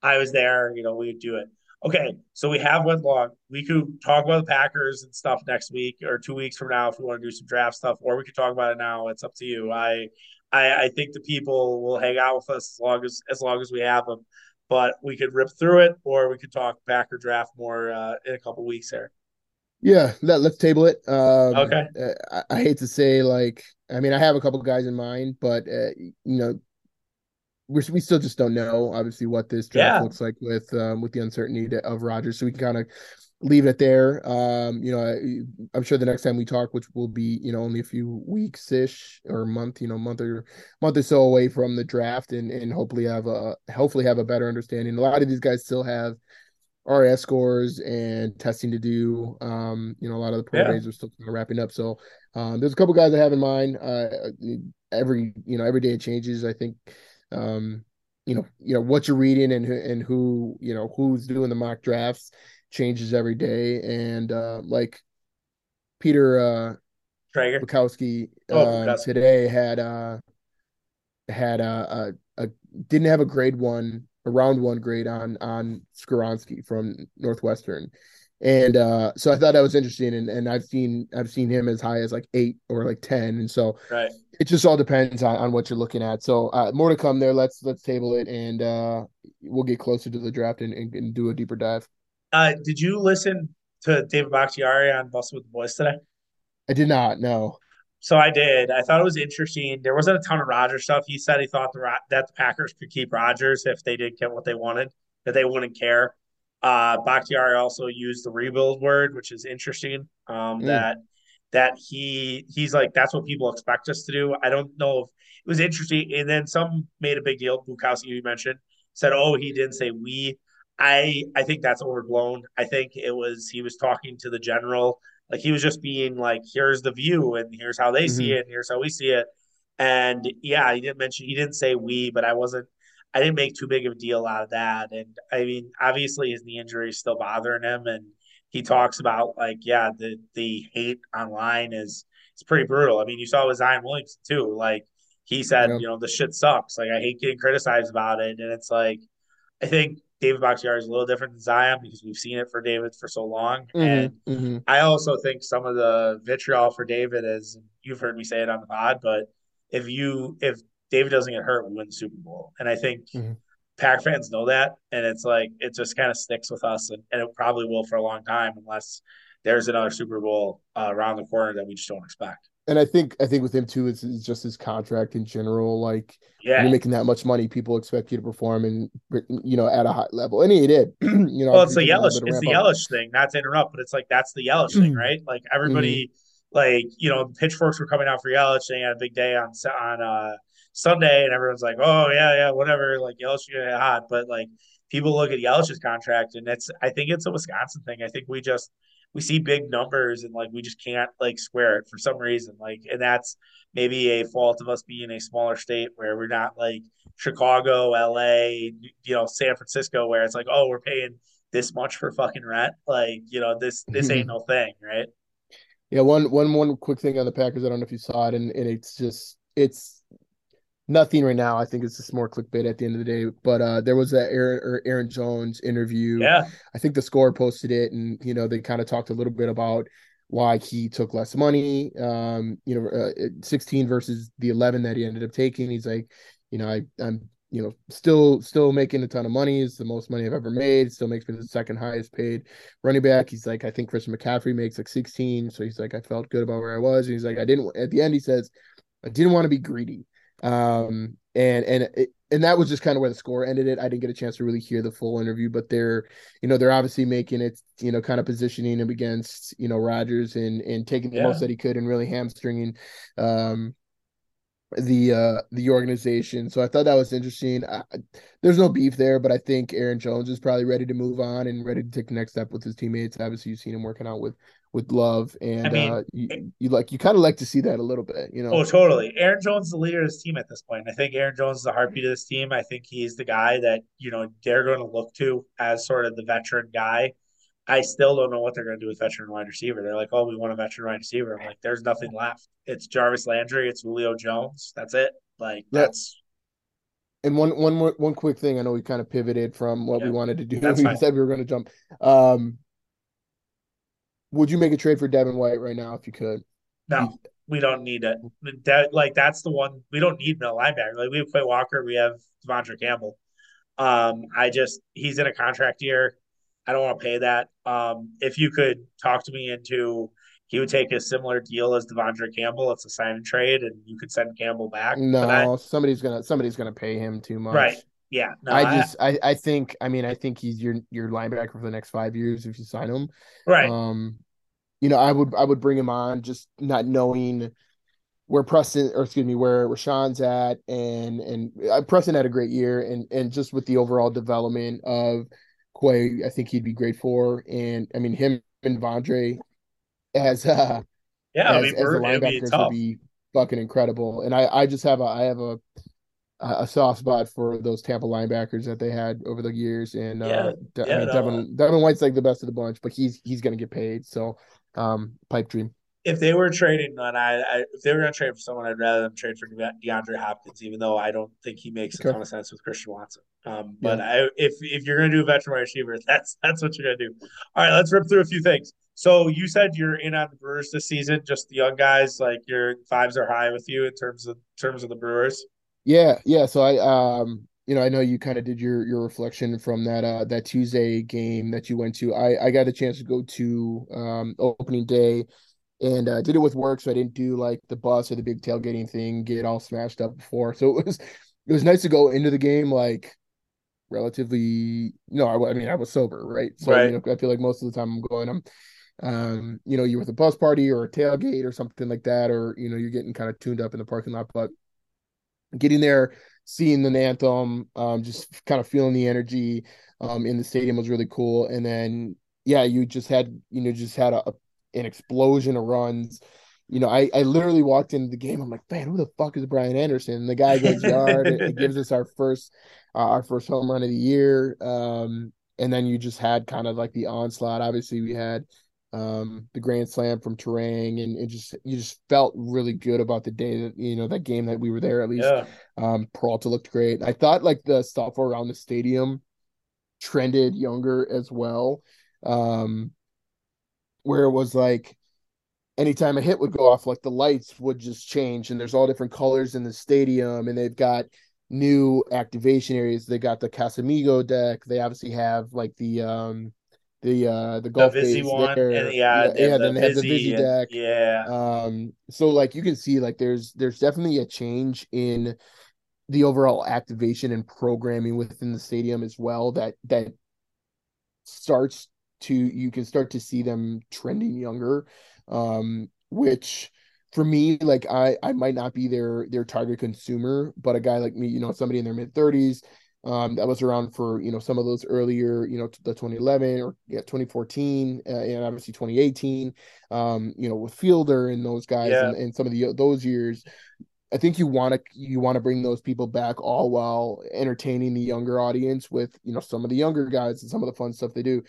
Speaker 1: I was there, you know, we'd do it. Okay, so we have went long. We could talk about the Packers and stuff next week or two weeks from now if we want to do some draft stuff, or we could talk about it now. It's up to you. I, I, I think the people will hang out with us as long as as long as we have them. But we could rip through it, or we could talk Packer draft more uh, in a couple weeks here.
Speaker 2: Yeah, let, let's table it. Um,
Speaker 1: okay.
Speaker 2: Uh, I, I, hate to say, like, I mean, I have a couple guys in mind, but uh, you know, we we still just don't know, obviously, what this draft yeah. looks like with um, with the uncertainty of Rodgers. So we can kind of leave it there. Um, you know, I, am sure the next time we talk, which will be you know only a few weeks ish or a month, you know, month or month or so away from the draft, and and hopefully have a hopefully have a better understanding. A lot of these guys still have RS scores and testing to do. Um, you know, a lot of the pro yeah. days are still kind of wrapping up. So um, there's a couple guys I have in mind. Uh, every you know every day it changes. I think um, you know you know what you're reading and and who you know who's doing the mock drafts changes every day. And uh, like Peter uh,
Speaker 1: Traeger
Speaker 2: Bukowski oh, uh, today had uh, had a, a, a didn't have a grade one a round one grade on on Skoronski from Northwestern. And uh, so I thought that was interesting, and, and I've seen I've seen him as high as like eight or like ten, and so
Speaker 1: right.
Speaker 2: it just all depends on, on what you're looking at. So uh, more to come there. Let's let's table it, and uh, we'll get closer to the draft and, and, and do a deeper dive.
Speaker 1: Uh, did you listen to David Bakhtiari on Bussin' with the Boys today?
Speaker 2: I did not. No.
Speaker 1: So I did. I thought it was interesting. There wasn't a ton of Rodgers stuff. He said he thought the that the Packers could keep Rodgers if they did get what they wanted, that they wouldn't care. Uh, Bakhtiari also used the rebuild word, which is interesting. Um, mm. That that he he's like that's what people expect us to do. I don't know if it was interesting. And then some made a big deal. Bukowski, you mentioned, said, "Oh, he didn't say we." I I think that's overblown. I think it was he was talking to the general, like he was just being like, "Here's the view, and here's how they mm-hmm. see it, and here's how we see it." And yeah, he didn't mention he didn't say we, but I wasn't. I didn't make too big of a deal out of that. And I mean, obviously his knee injury is still bothering him, and he talks about like, yeah, the the hate online is it's pretty brutal. I mean, you saw with Zion Williamson too. Like he said, yeah. you know, the shit sucks. Like I hate getting criticized about it, and it's like, I think David Bakhtiari is a little different than Zion because we've seen it for David for so long. Mm-hmm, and mm-hmm. I also think some of the vitriol for David is you've heard me say it on the pod, but if you if David doesn't get hurt, we win the Super Bowl. And I think mm-hmm. Pack fans know that. And it's like it just kind of sticks with us and, and, it probably will for a long time unless there's another Super Bowl uh, around the corner that we just don't expect
Speaker 2: and I think I think with him too, it's, it's just his contract in general. Like,
Speaker 1: yeah,
Speaker 2: you're making that much money, people expect you to perform and you know at a high level, and he did. you know,
Speaker 1: well, it's the Yelich, it's the Yelich thing. Not to interrupt, but it's like that's the Yelich thing, right? Like everybody, mm-hmm. like you know, pitchforks were coming out for Yelich, They had a big day on on uh, Sunday, and everyone's like, oh yeah, yeah, whatever. Like Yelich get hot, but like people look at Yelich's contract, and it's I think it's a Wisconsin thing. I think we just we see big numbers and like we just can't like square it for some reason. Like, and that's maybe a fault of us being a smaller state where we're not like Chicago, LA, you know, San Francisco, where it's like, oh, we're paying this much for fucking rent. Like, you know, this this ain't no thing, right?
Speaker 2: Yeah, one one one quick thing on the Packers. I don't know if you saw it, and, and it's just it's nothing right now. I think it's just more clickbait at the end of the day. But uh, there was that Aaron, Aaron Jones interview.
Speaker 1: Yeah,
Speaker 2: I think the score posted it, and you know they kind of talked a little bit about why he took less money. Um, you know, uh, 16 versus the 11 that he ended up taking. He's like, you know, I I'm you know still still making a ton of money. It's the most money I've ever made. Still makes me the second highest paid running back. He's like, I think Christian McCaffrey makes like 16. So he's like, I felt good about where I was. And he's like, I didn't. At the end, he says, I didn't want to be greedy. Um, and and it, and that was just kind of where the score ended it. I didn't get a chance to really hear the full interview, but they're, you know, they're obviously making it, you know, kind of positioning him against, you know, Rodgers and and taking the yeah. most that he could and really hamstringing um the uh the organization. So I thought that was interesting. I, there's no beef there, but I think Aaron Jones is probably ready to move on and ready to take the next step with his teammates. Obviously, you've seen him working out with with love, and I mean, uh, you, you, like you kind of like to see that a little bit, you know.
Speaker 1: Oh, totally. Aaron Jones is the leader of this team at this point. I think Aaron Jones is the heartbeat of this team. I think he's the guy that you know they're going to look to as sort of the veteran guy. I still don't know what they're going to do with veteran wide receiver. They're like, oh, we want a veteran wide receiver. I'm like, there's nothing left. It's Jarvis Landry. It's Julio Jones. That's it. Like that's.
Speaker 2: And one one more one quick thing. I know we kind of pivoted from what we wanted to do. we said we were going to jump. Um, would you make a trade for Devin White right now if you could?
Speaker 1: No, we don't need it. That like that's the one we don't need middle linebacker. Like we have Quay Walker, we have De'Vondre Campbell. Um, I just he's in a contract year. I don't want to pay that. Um, if you could talk to me into he would take a similar deal as De'Vondre Campbell. It's a sign and trade, and you could send Campbell back.
Speaker 2: No, somebody's gonna somebody's gonna pay him too much.
Speaker 1: Right. Yeah, no,
Speaker 2: I
Speaker 1: I,
Speaker 2: just I, I think I mean I think he's your your linebacker for the next five years if you sign him.
Speaker 1: right.
Speaker 2: Um, you know, I would I would bring him on just not knowing where Preston or excuse me where Rashan's at and and uh, Preston had a great year and and just with the overall development of Quay, I think he'd be great for. And I mean him and Vondre as uh
Speaker 1: Yeah, I
Speaker 2: as
Speaker 1: mean,
Speaker 2: as the
Speaker 1: we're, it'll be
Speaker 2: linebackers would be fucking incredible. And I I just have a I have a a soft spot for those Tampa linebackers that they had over the years. And
Speaker 1: Yeah,
Speaker 2: uh, De- I
Speaker 1: yeah,
Speaker 2: mean,
Speaker 1: no.
Speaker 2: Devin Devin White's like the best of the bunch, but he's he's gonna get paid. So, um, pipe dream.
Speaker 1: if they were trading, then I, I if they were going to trade for someone, I'd rather them trade for DeAndre Hopkins, even though I don't think he makes a
Speaker 2: Okay.
Speaker 1: ton of sense with Christian Watson. Um, but
Speaker 2: Yeah.
Speaker 1: I, if if you're going to do a veteran wide receiver, that's that's what you're going to do. All right, let's rip through a few things. So you said you're in on the Brewers this season, just the young guys. Like your fives are high with you in terms of terms of the Brewers.
Speaker 2: Yeah, yeah. So I um you know, I know you kind of did your your reflection from that uh that Tuesday game that you went to. I I got a chance to go to um opening day and uh did it with work, so I didn't do like the bus or the big tailgating thing, get all smashed up before. So it was it was nice to go into the game like relatively no, I, I mean I was sober, right? So you know, I feel like most of the time I'm going I'm um you know, you're with a bus party or a tailgate or something like that, or you know, you're getting kind of tuned up in the parking lot, but getting there, seeing the anthem, um, just kind of feeling the energy um, in the stadium was really cool. And then, yeah, you just had, you know, just had a, an explosion of runs. You know, I, I literally walked into the game. I'm like, man, who the fuck is Brian Anderson? And the guy goes yard. It gives us our first, uh, our first home run of the year. Um, and then you just had kind of like the onslaught. Obviously, we had um, the grand slam from Turang, and it just you just felt really good about the day that you know that game that we were there. At least
Speaker 1: yeah.
Speaker 2: um, Peralta looked great. I thought like the stuff around the stadium trended younger as well, um, where it was like anytime a hit would go off, like the lights would just change, and there's all different colors in the stadium, and they've got new activation areas. They got the Casamigo deck. They obviously have like the um the uh the
Speaker 1: The
Speaker 2: golf
Speaker 1: Vizzy
Speaker 2: base
Speaker 1: one, and
Speaker 2: there.
Speaker 1: yeah,
Speaker 2: Yeah,
Speaker 1: they
Speaker 2: yeah.
Speaker 1: the
Speaker 2: Then they have the
Speaker 1: Vizzy,
Speaker 2: Vizzy
Speaker 1: and
Speaker 2: deck.
Speaker 1: yeah,
Speaker 2: Um, so like you can see like there's there's definitely a change in the overall activation and programming within the stadium as well that that starts to you can start to see them trending younger um which for me like i i might not be their their target consumer but a guy like me you know somebody in their mid 30s um that was around for you know some of those earlier you know the 2011 or yeah 2014 uh, and obviously 2018 um you know with fielder and those guys
Speaker 1: yeah,
Speaker 2: and, and some of the those years I think you want to you want to bring those people back all while entertaining the younger audience with you know some of the younger guys and some of the fun stuff they do.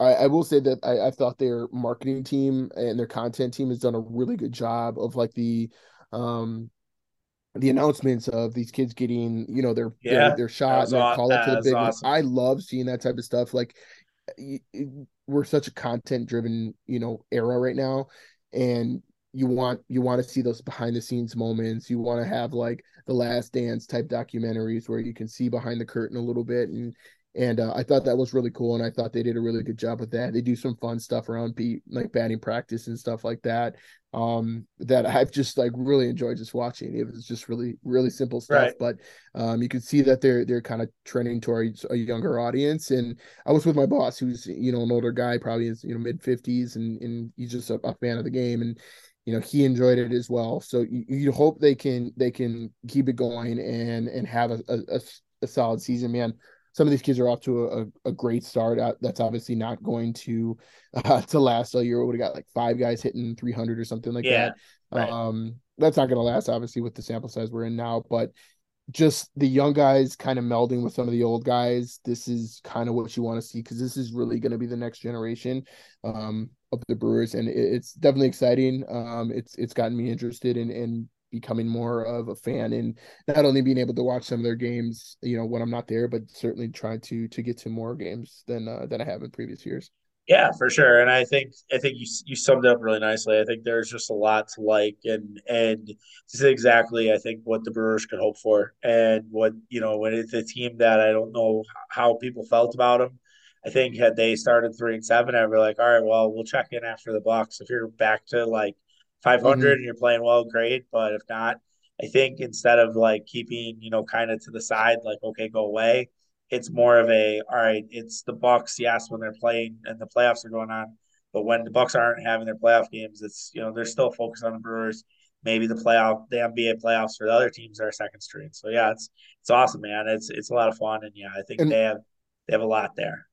Speaker 2: I, I will say that I, I thought their marketing team and their content team has done a really good job of like the um the announcements of these kids getting you know their their
Speaker 1: yeah.
Speaker 2: their
Speaker 1: That
Speaker 2: shot and their
Speaker 1: aw-
Speaker 2: call up to the big
Speaker 1: awesome.
Speaker 2: I love seeing that type of stuff. Like we're such a content driven you know era right now and you want you want to see those behind the scenes moments you want to have like the last dance type documentaries where you can see behind the curtain a little bit and and uh, I thought that was really cool and I thought they did a really good job with that they do some fun stuff around beat like batting practice and stuff like that um that I've just like really enjoyed just watching it was just really really simple stuff
Speaker 1: Right.
Speaker 2: but um you can see that they're they're kind of trending towards a younger audience and I was with my boss, who's you know an older guy, probably is you know mid fifties, and and he's just a, a, fan of the game, and you know he enjoyed it as well. So you, you hope they can they can keep it going and and have a, a, a solid season, man. Some of these kids are off to a, a great start. That's obviously not going to uh, to last all year. We would have got like five guys hitting 300 or something like
Speaker 1: Yeah.
Speaker 2: that.
Speaker 1: Right.
Speaker 2: Um, that's not going to last, obviously, with the sample size we're in now. But just the young guys kind of melding with some of the old guys. This is kind of what you want to see because this is really going to be the next generation um, of the Brewers, and it, it's definitely exciting. Um, it's it's gotten me interested in in becoming more of a fan and not only being able to watch some of their games, you know, when I'm not there, but certainly trying to to get to more games than uh, than I have in previous years.
Speaker 1: Yeah, for sure. And I think I think you you summed up really nicely. I think there's just a lot to like, and and this is exactly I think what the Brewers could hope for, and what you know when it's a team that I don't know how people felt about them. I think had they started three and seven, I'd be like, all right, well, we'll check in after the Bucks. If you're back to like 500
Speaker 2: Mm-hmm.
Speaker 1: and you're playing well, great. But if not, I think instead of like keeping, you know, kind of to the side, like, okay, go away, it's more of a, all right, it's the Bucks, yes, when they're playing and the playoffs are going on. But when the Bucks aren't having their playoff games, it's you know, they're still focused on the Brewers. Maybe the playoff, the NBA playoffs for the other teams are second string. So yeah, it's it's awesome, man. It's it's a lot of fun, and yeah, I think
Speaker 2: And
Speaker 1: they have they have a lot there.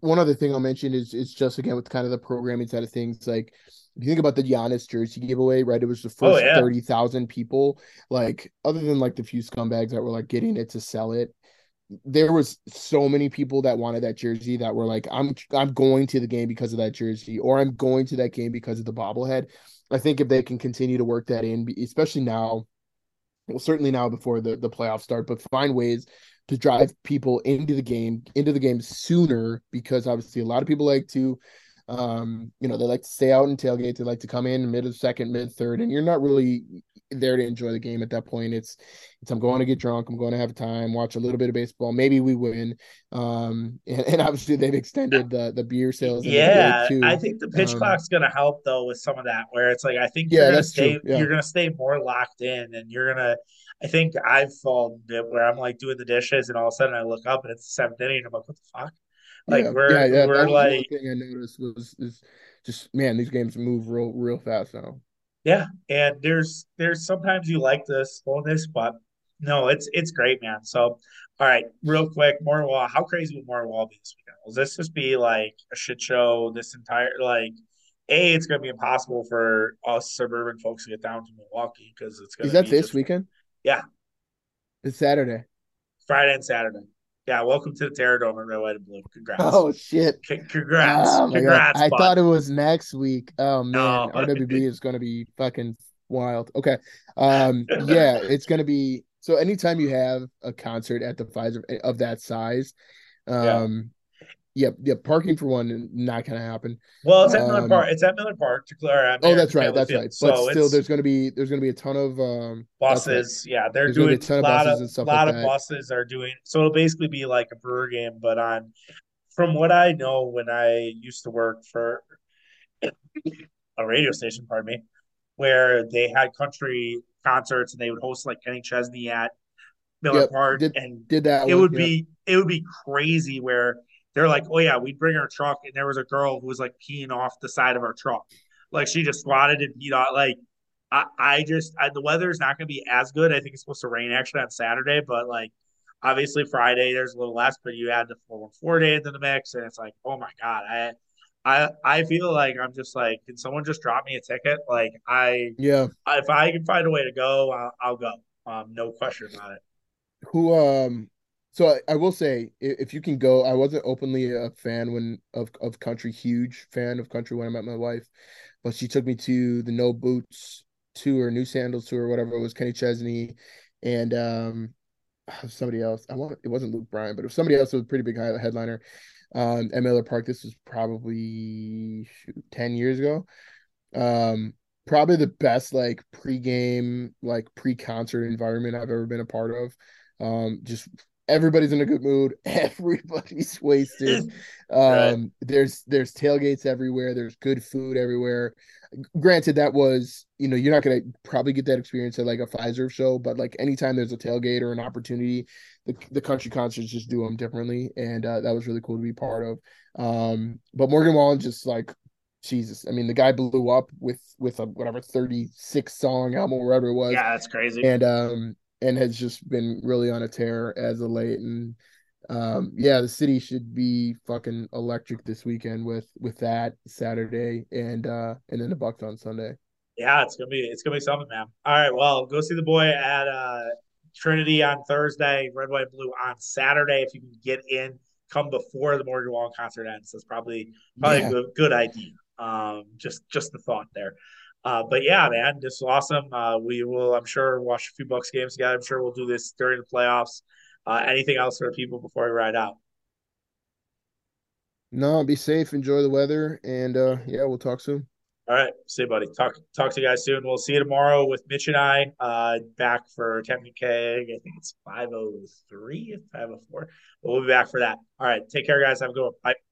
Speaker 2: one other thing I'll mention is is just again with kind of the programming side of things. Like you think about the Giannis jersey giveaway, right? It was the
Speaker 1: Oh
Speaker 2: first
Speaker 1: yeah,
Speaker 2: thirty thousand people. Like other than like the few scumbags that were like getting it to sell it, there was so many people that wanted that jersey that were like, I'm I'm going to the game because of that jersey, or I'm going to that game because of the bobblehead. I think if they can continue to work that in, especially now, well, certainly now before the the playoffs start, but find ways to drive people into the game, into the game sooner, because obviously a lot of people like to um, you know, they like to stay out and tailgate. They like to come in mid of second, mid third, and you're not really there to enjoy the game at that point. It's it's I'm going to get drunk. I'm going to have time, watch a little bit of baseball. Maybe we win. Um, and, and obviously they've extended the the beer sales
Speaker 1: yeah. I think the pitch
Speaker 2: Um,
Speaker 1: clock's gonna help though with some of that, where it's like I think you're
Speaker 2: yeah,
Speaker 1: gonna
Speaker 2: that's true.
Speaker 1: stay
Speaker 2: Yeah,
Speaker 1: you're gonna stay more locked in, and you're gonna. I think I've fallen where I'm like doing the dishes, and all of a sudden I look up and it's the seventh inning, and I'm like, what the fuck? Like
Speaker 2: yeah, yeah,
Speaker 1: we're
Speaker 2: yeah.
Speaker 1: we're
Speaker 2: That
Speaker 1: like
Speaker 2: thing I noticed was is just man, these games move real real fast now.
Speaker 1: Yeah, and there's there's sometimes you like the slowness, but no, it's it's great, man. So, all right, real quick, Moore Wall. How crazy will Moore Wall be this weekend? Will this just be like a shit show? This entire like, a, it's gonna be impossible for us suburban folks to get down to Milwaukee because it's gonna
Speaker 2: is
Speaker 1: that
Speaker 2: this
Speaker 1: just
Speaker 2: weekend?
Speaker 1: yeah,
Speaker 2: It's Saturday.
Speaker 1: Friday and Saturday. Yeah, welcome to the Terradome Red, White, and Blue. Congrats,
Speaker 2: Oh shit.
Speaker 1: C- congrats,
Speaker 2: Oh
Speaker 1: congrats,
Speaker 2: I thought it was next week. Oh man,
Speaker 1: No,
Speaker 2: RWB is gonna be fucking wild. Okay. Um yeah, it's gonna be so anytime you have a concert at the Fiserv of that size,
Speaker 1: yeah.
Speaker 2: Um yeah, yeah, parking for one not gonna happen.
Speaker 1: Well, it's at Miller Park.
Speaker 2: Um
Speaker 1: It's at Miller Park to clear
Speaker 2: oh that's right, that's
Speaker 1: Field.
Speaker 2: right. But
Speaker 1: So
Speaker 2: still there's gonna be there's gonna be a ton of um that's right.
Speaker 1: buses. Yeah, they're
Speaker 2: There's gonna a
Speaker 1: doing
Speaker 2: ton
Speaker 1: a
Speaker 2: of
Speaker 1: lot of
Speaker 2: buses and stuff like
Speaker 1: lot of
Speaker 2: that.
Speaker 1: buses are doing. So it'll basically be like a brewer game, but on from what I know, when I used to work for a radio station, pardon me, where they had country concerts and they would host like Kenny Chesney at Miller
Speaker 2: Yep.
Speaker 1: Park,
Speaker 2: Did
Speaker 1: and
Speaker 2: did that
Speaker 1: it
Speaker 2: one.
Speaker 1: would
Speaker 2: Yep.
Speaker 1: be it would be crazy where they're like, oh yeah, we'd bring our truck, and there was a girl who was like peeing off the side of our truck, like she just squatted and peed off. Like I, I just I, the weather is not going to be as good. I think it's supposed to rain actually on Saturday, but like obviously Friday there's a little less, but you add the four four day into the mix, and it's like, oh my god, I. I, I feel like I'm just like, can someone just drop me a ticket? Like I,
Speaker 2: Yeah.
Speaker 1: if I can find a way to go, I'll, I'll go. Um, no question about it.
Speaker 2: Who um so I, I will say if you can go, I wasn't openly a fan when of of country, huge fan of country when I met my wife, but she took me to the No Boots tour, New Sandals tour, whatever it was, Kenny Chesney and um somebody else. I want it wasn't Luke Bryan, but it was somebody else was a pretty big headliner um at Miller Park. This was probably shoot, 10 years ago. Um, probably the best like pre-game, like pre-concert environment I've ever been a part of. Um, just everybody's in a good mood, everybody's wasted.
Speaker 1: right.
Speaker 2: Um, there's there's tailgates everywhere, there's good food everywhere. Granted, that was, you know, you're not gonna probably get that experience at like a Fiserv show, but like anytime there's a tailgate or an opportunity, the the country concerts just do them differently, and uh, that was really cool to be part of. Um, but Morgan Wallen just like Jesus. I mean, the guy blew up with with a whatever 36 song album, whatever it was,
Speaker 1: Yeah, that's crazy.
Speaker 2: and um and has just been really on a tear as of late. And um yeah, the city should be fucking electric this weekend with with that Saturday and uh and then the Bucks on Sunday.
Speaker 1: Yeah, it's gonna be it's gonna be something, man. All right, well, go see the boy at uh Trinity on Thursday, Red, White, Blue on Saturday. If you can get in, come before the Morgan Wallen concert ends. That's probably probably a good good idea. Um, just just the thought there. Uh, but yeah, man, this is awesome. Uh, we will, I'm sure, watch a few Bucks games together. I'm sure we'll do this during the playoffs. Uh, anything else for people before we ride out?
Speaker 2: No, be safe, enjoy the weather, and uh yeah, we'll talk soon.
Speaker 1: All right. See you, buddy. Talk talk to you guys soon. We'll see you tomorrow with Mitch and I uh, back for Captain Keg. I think it's 503 504. But we'll be back for that. All right. Take care, guys. Have a good one. Bye.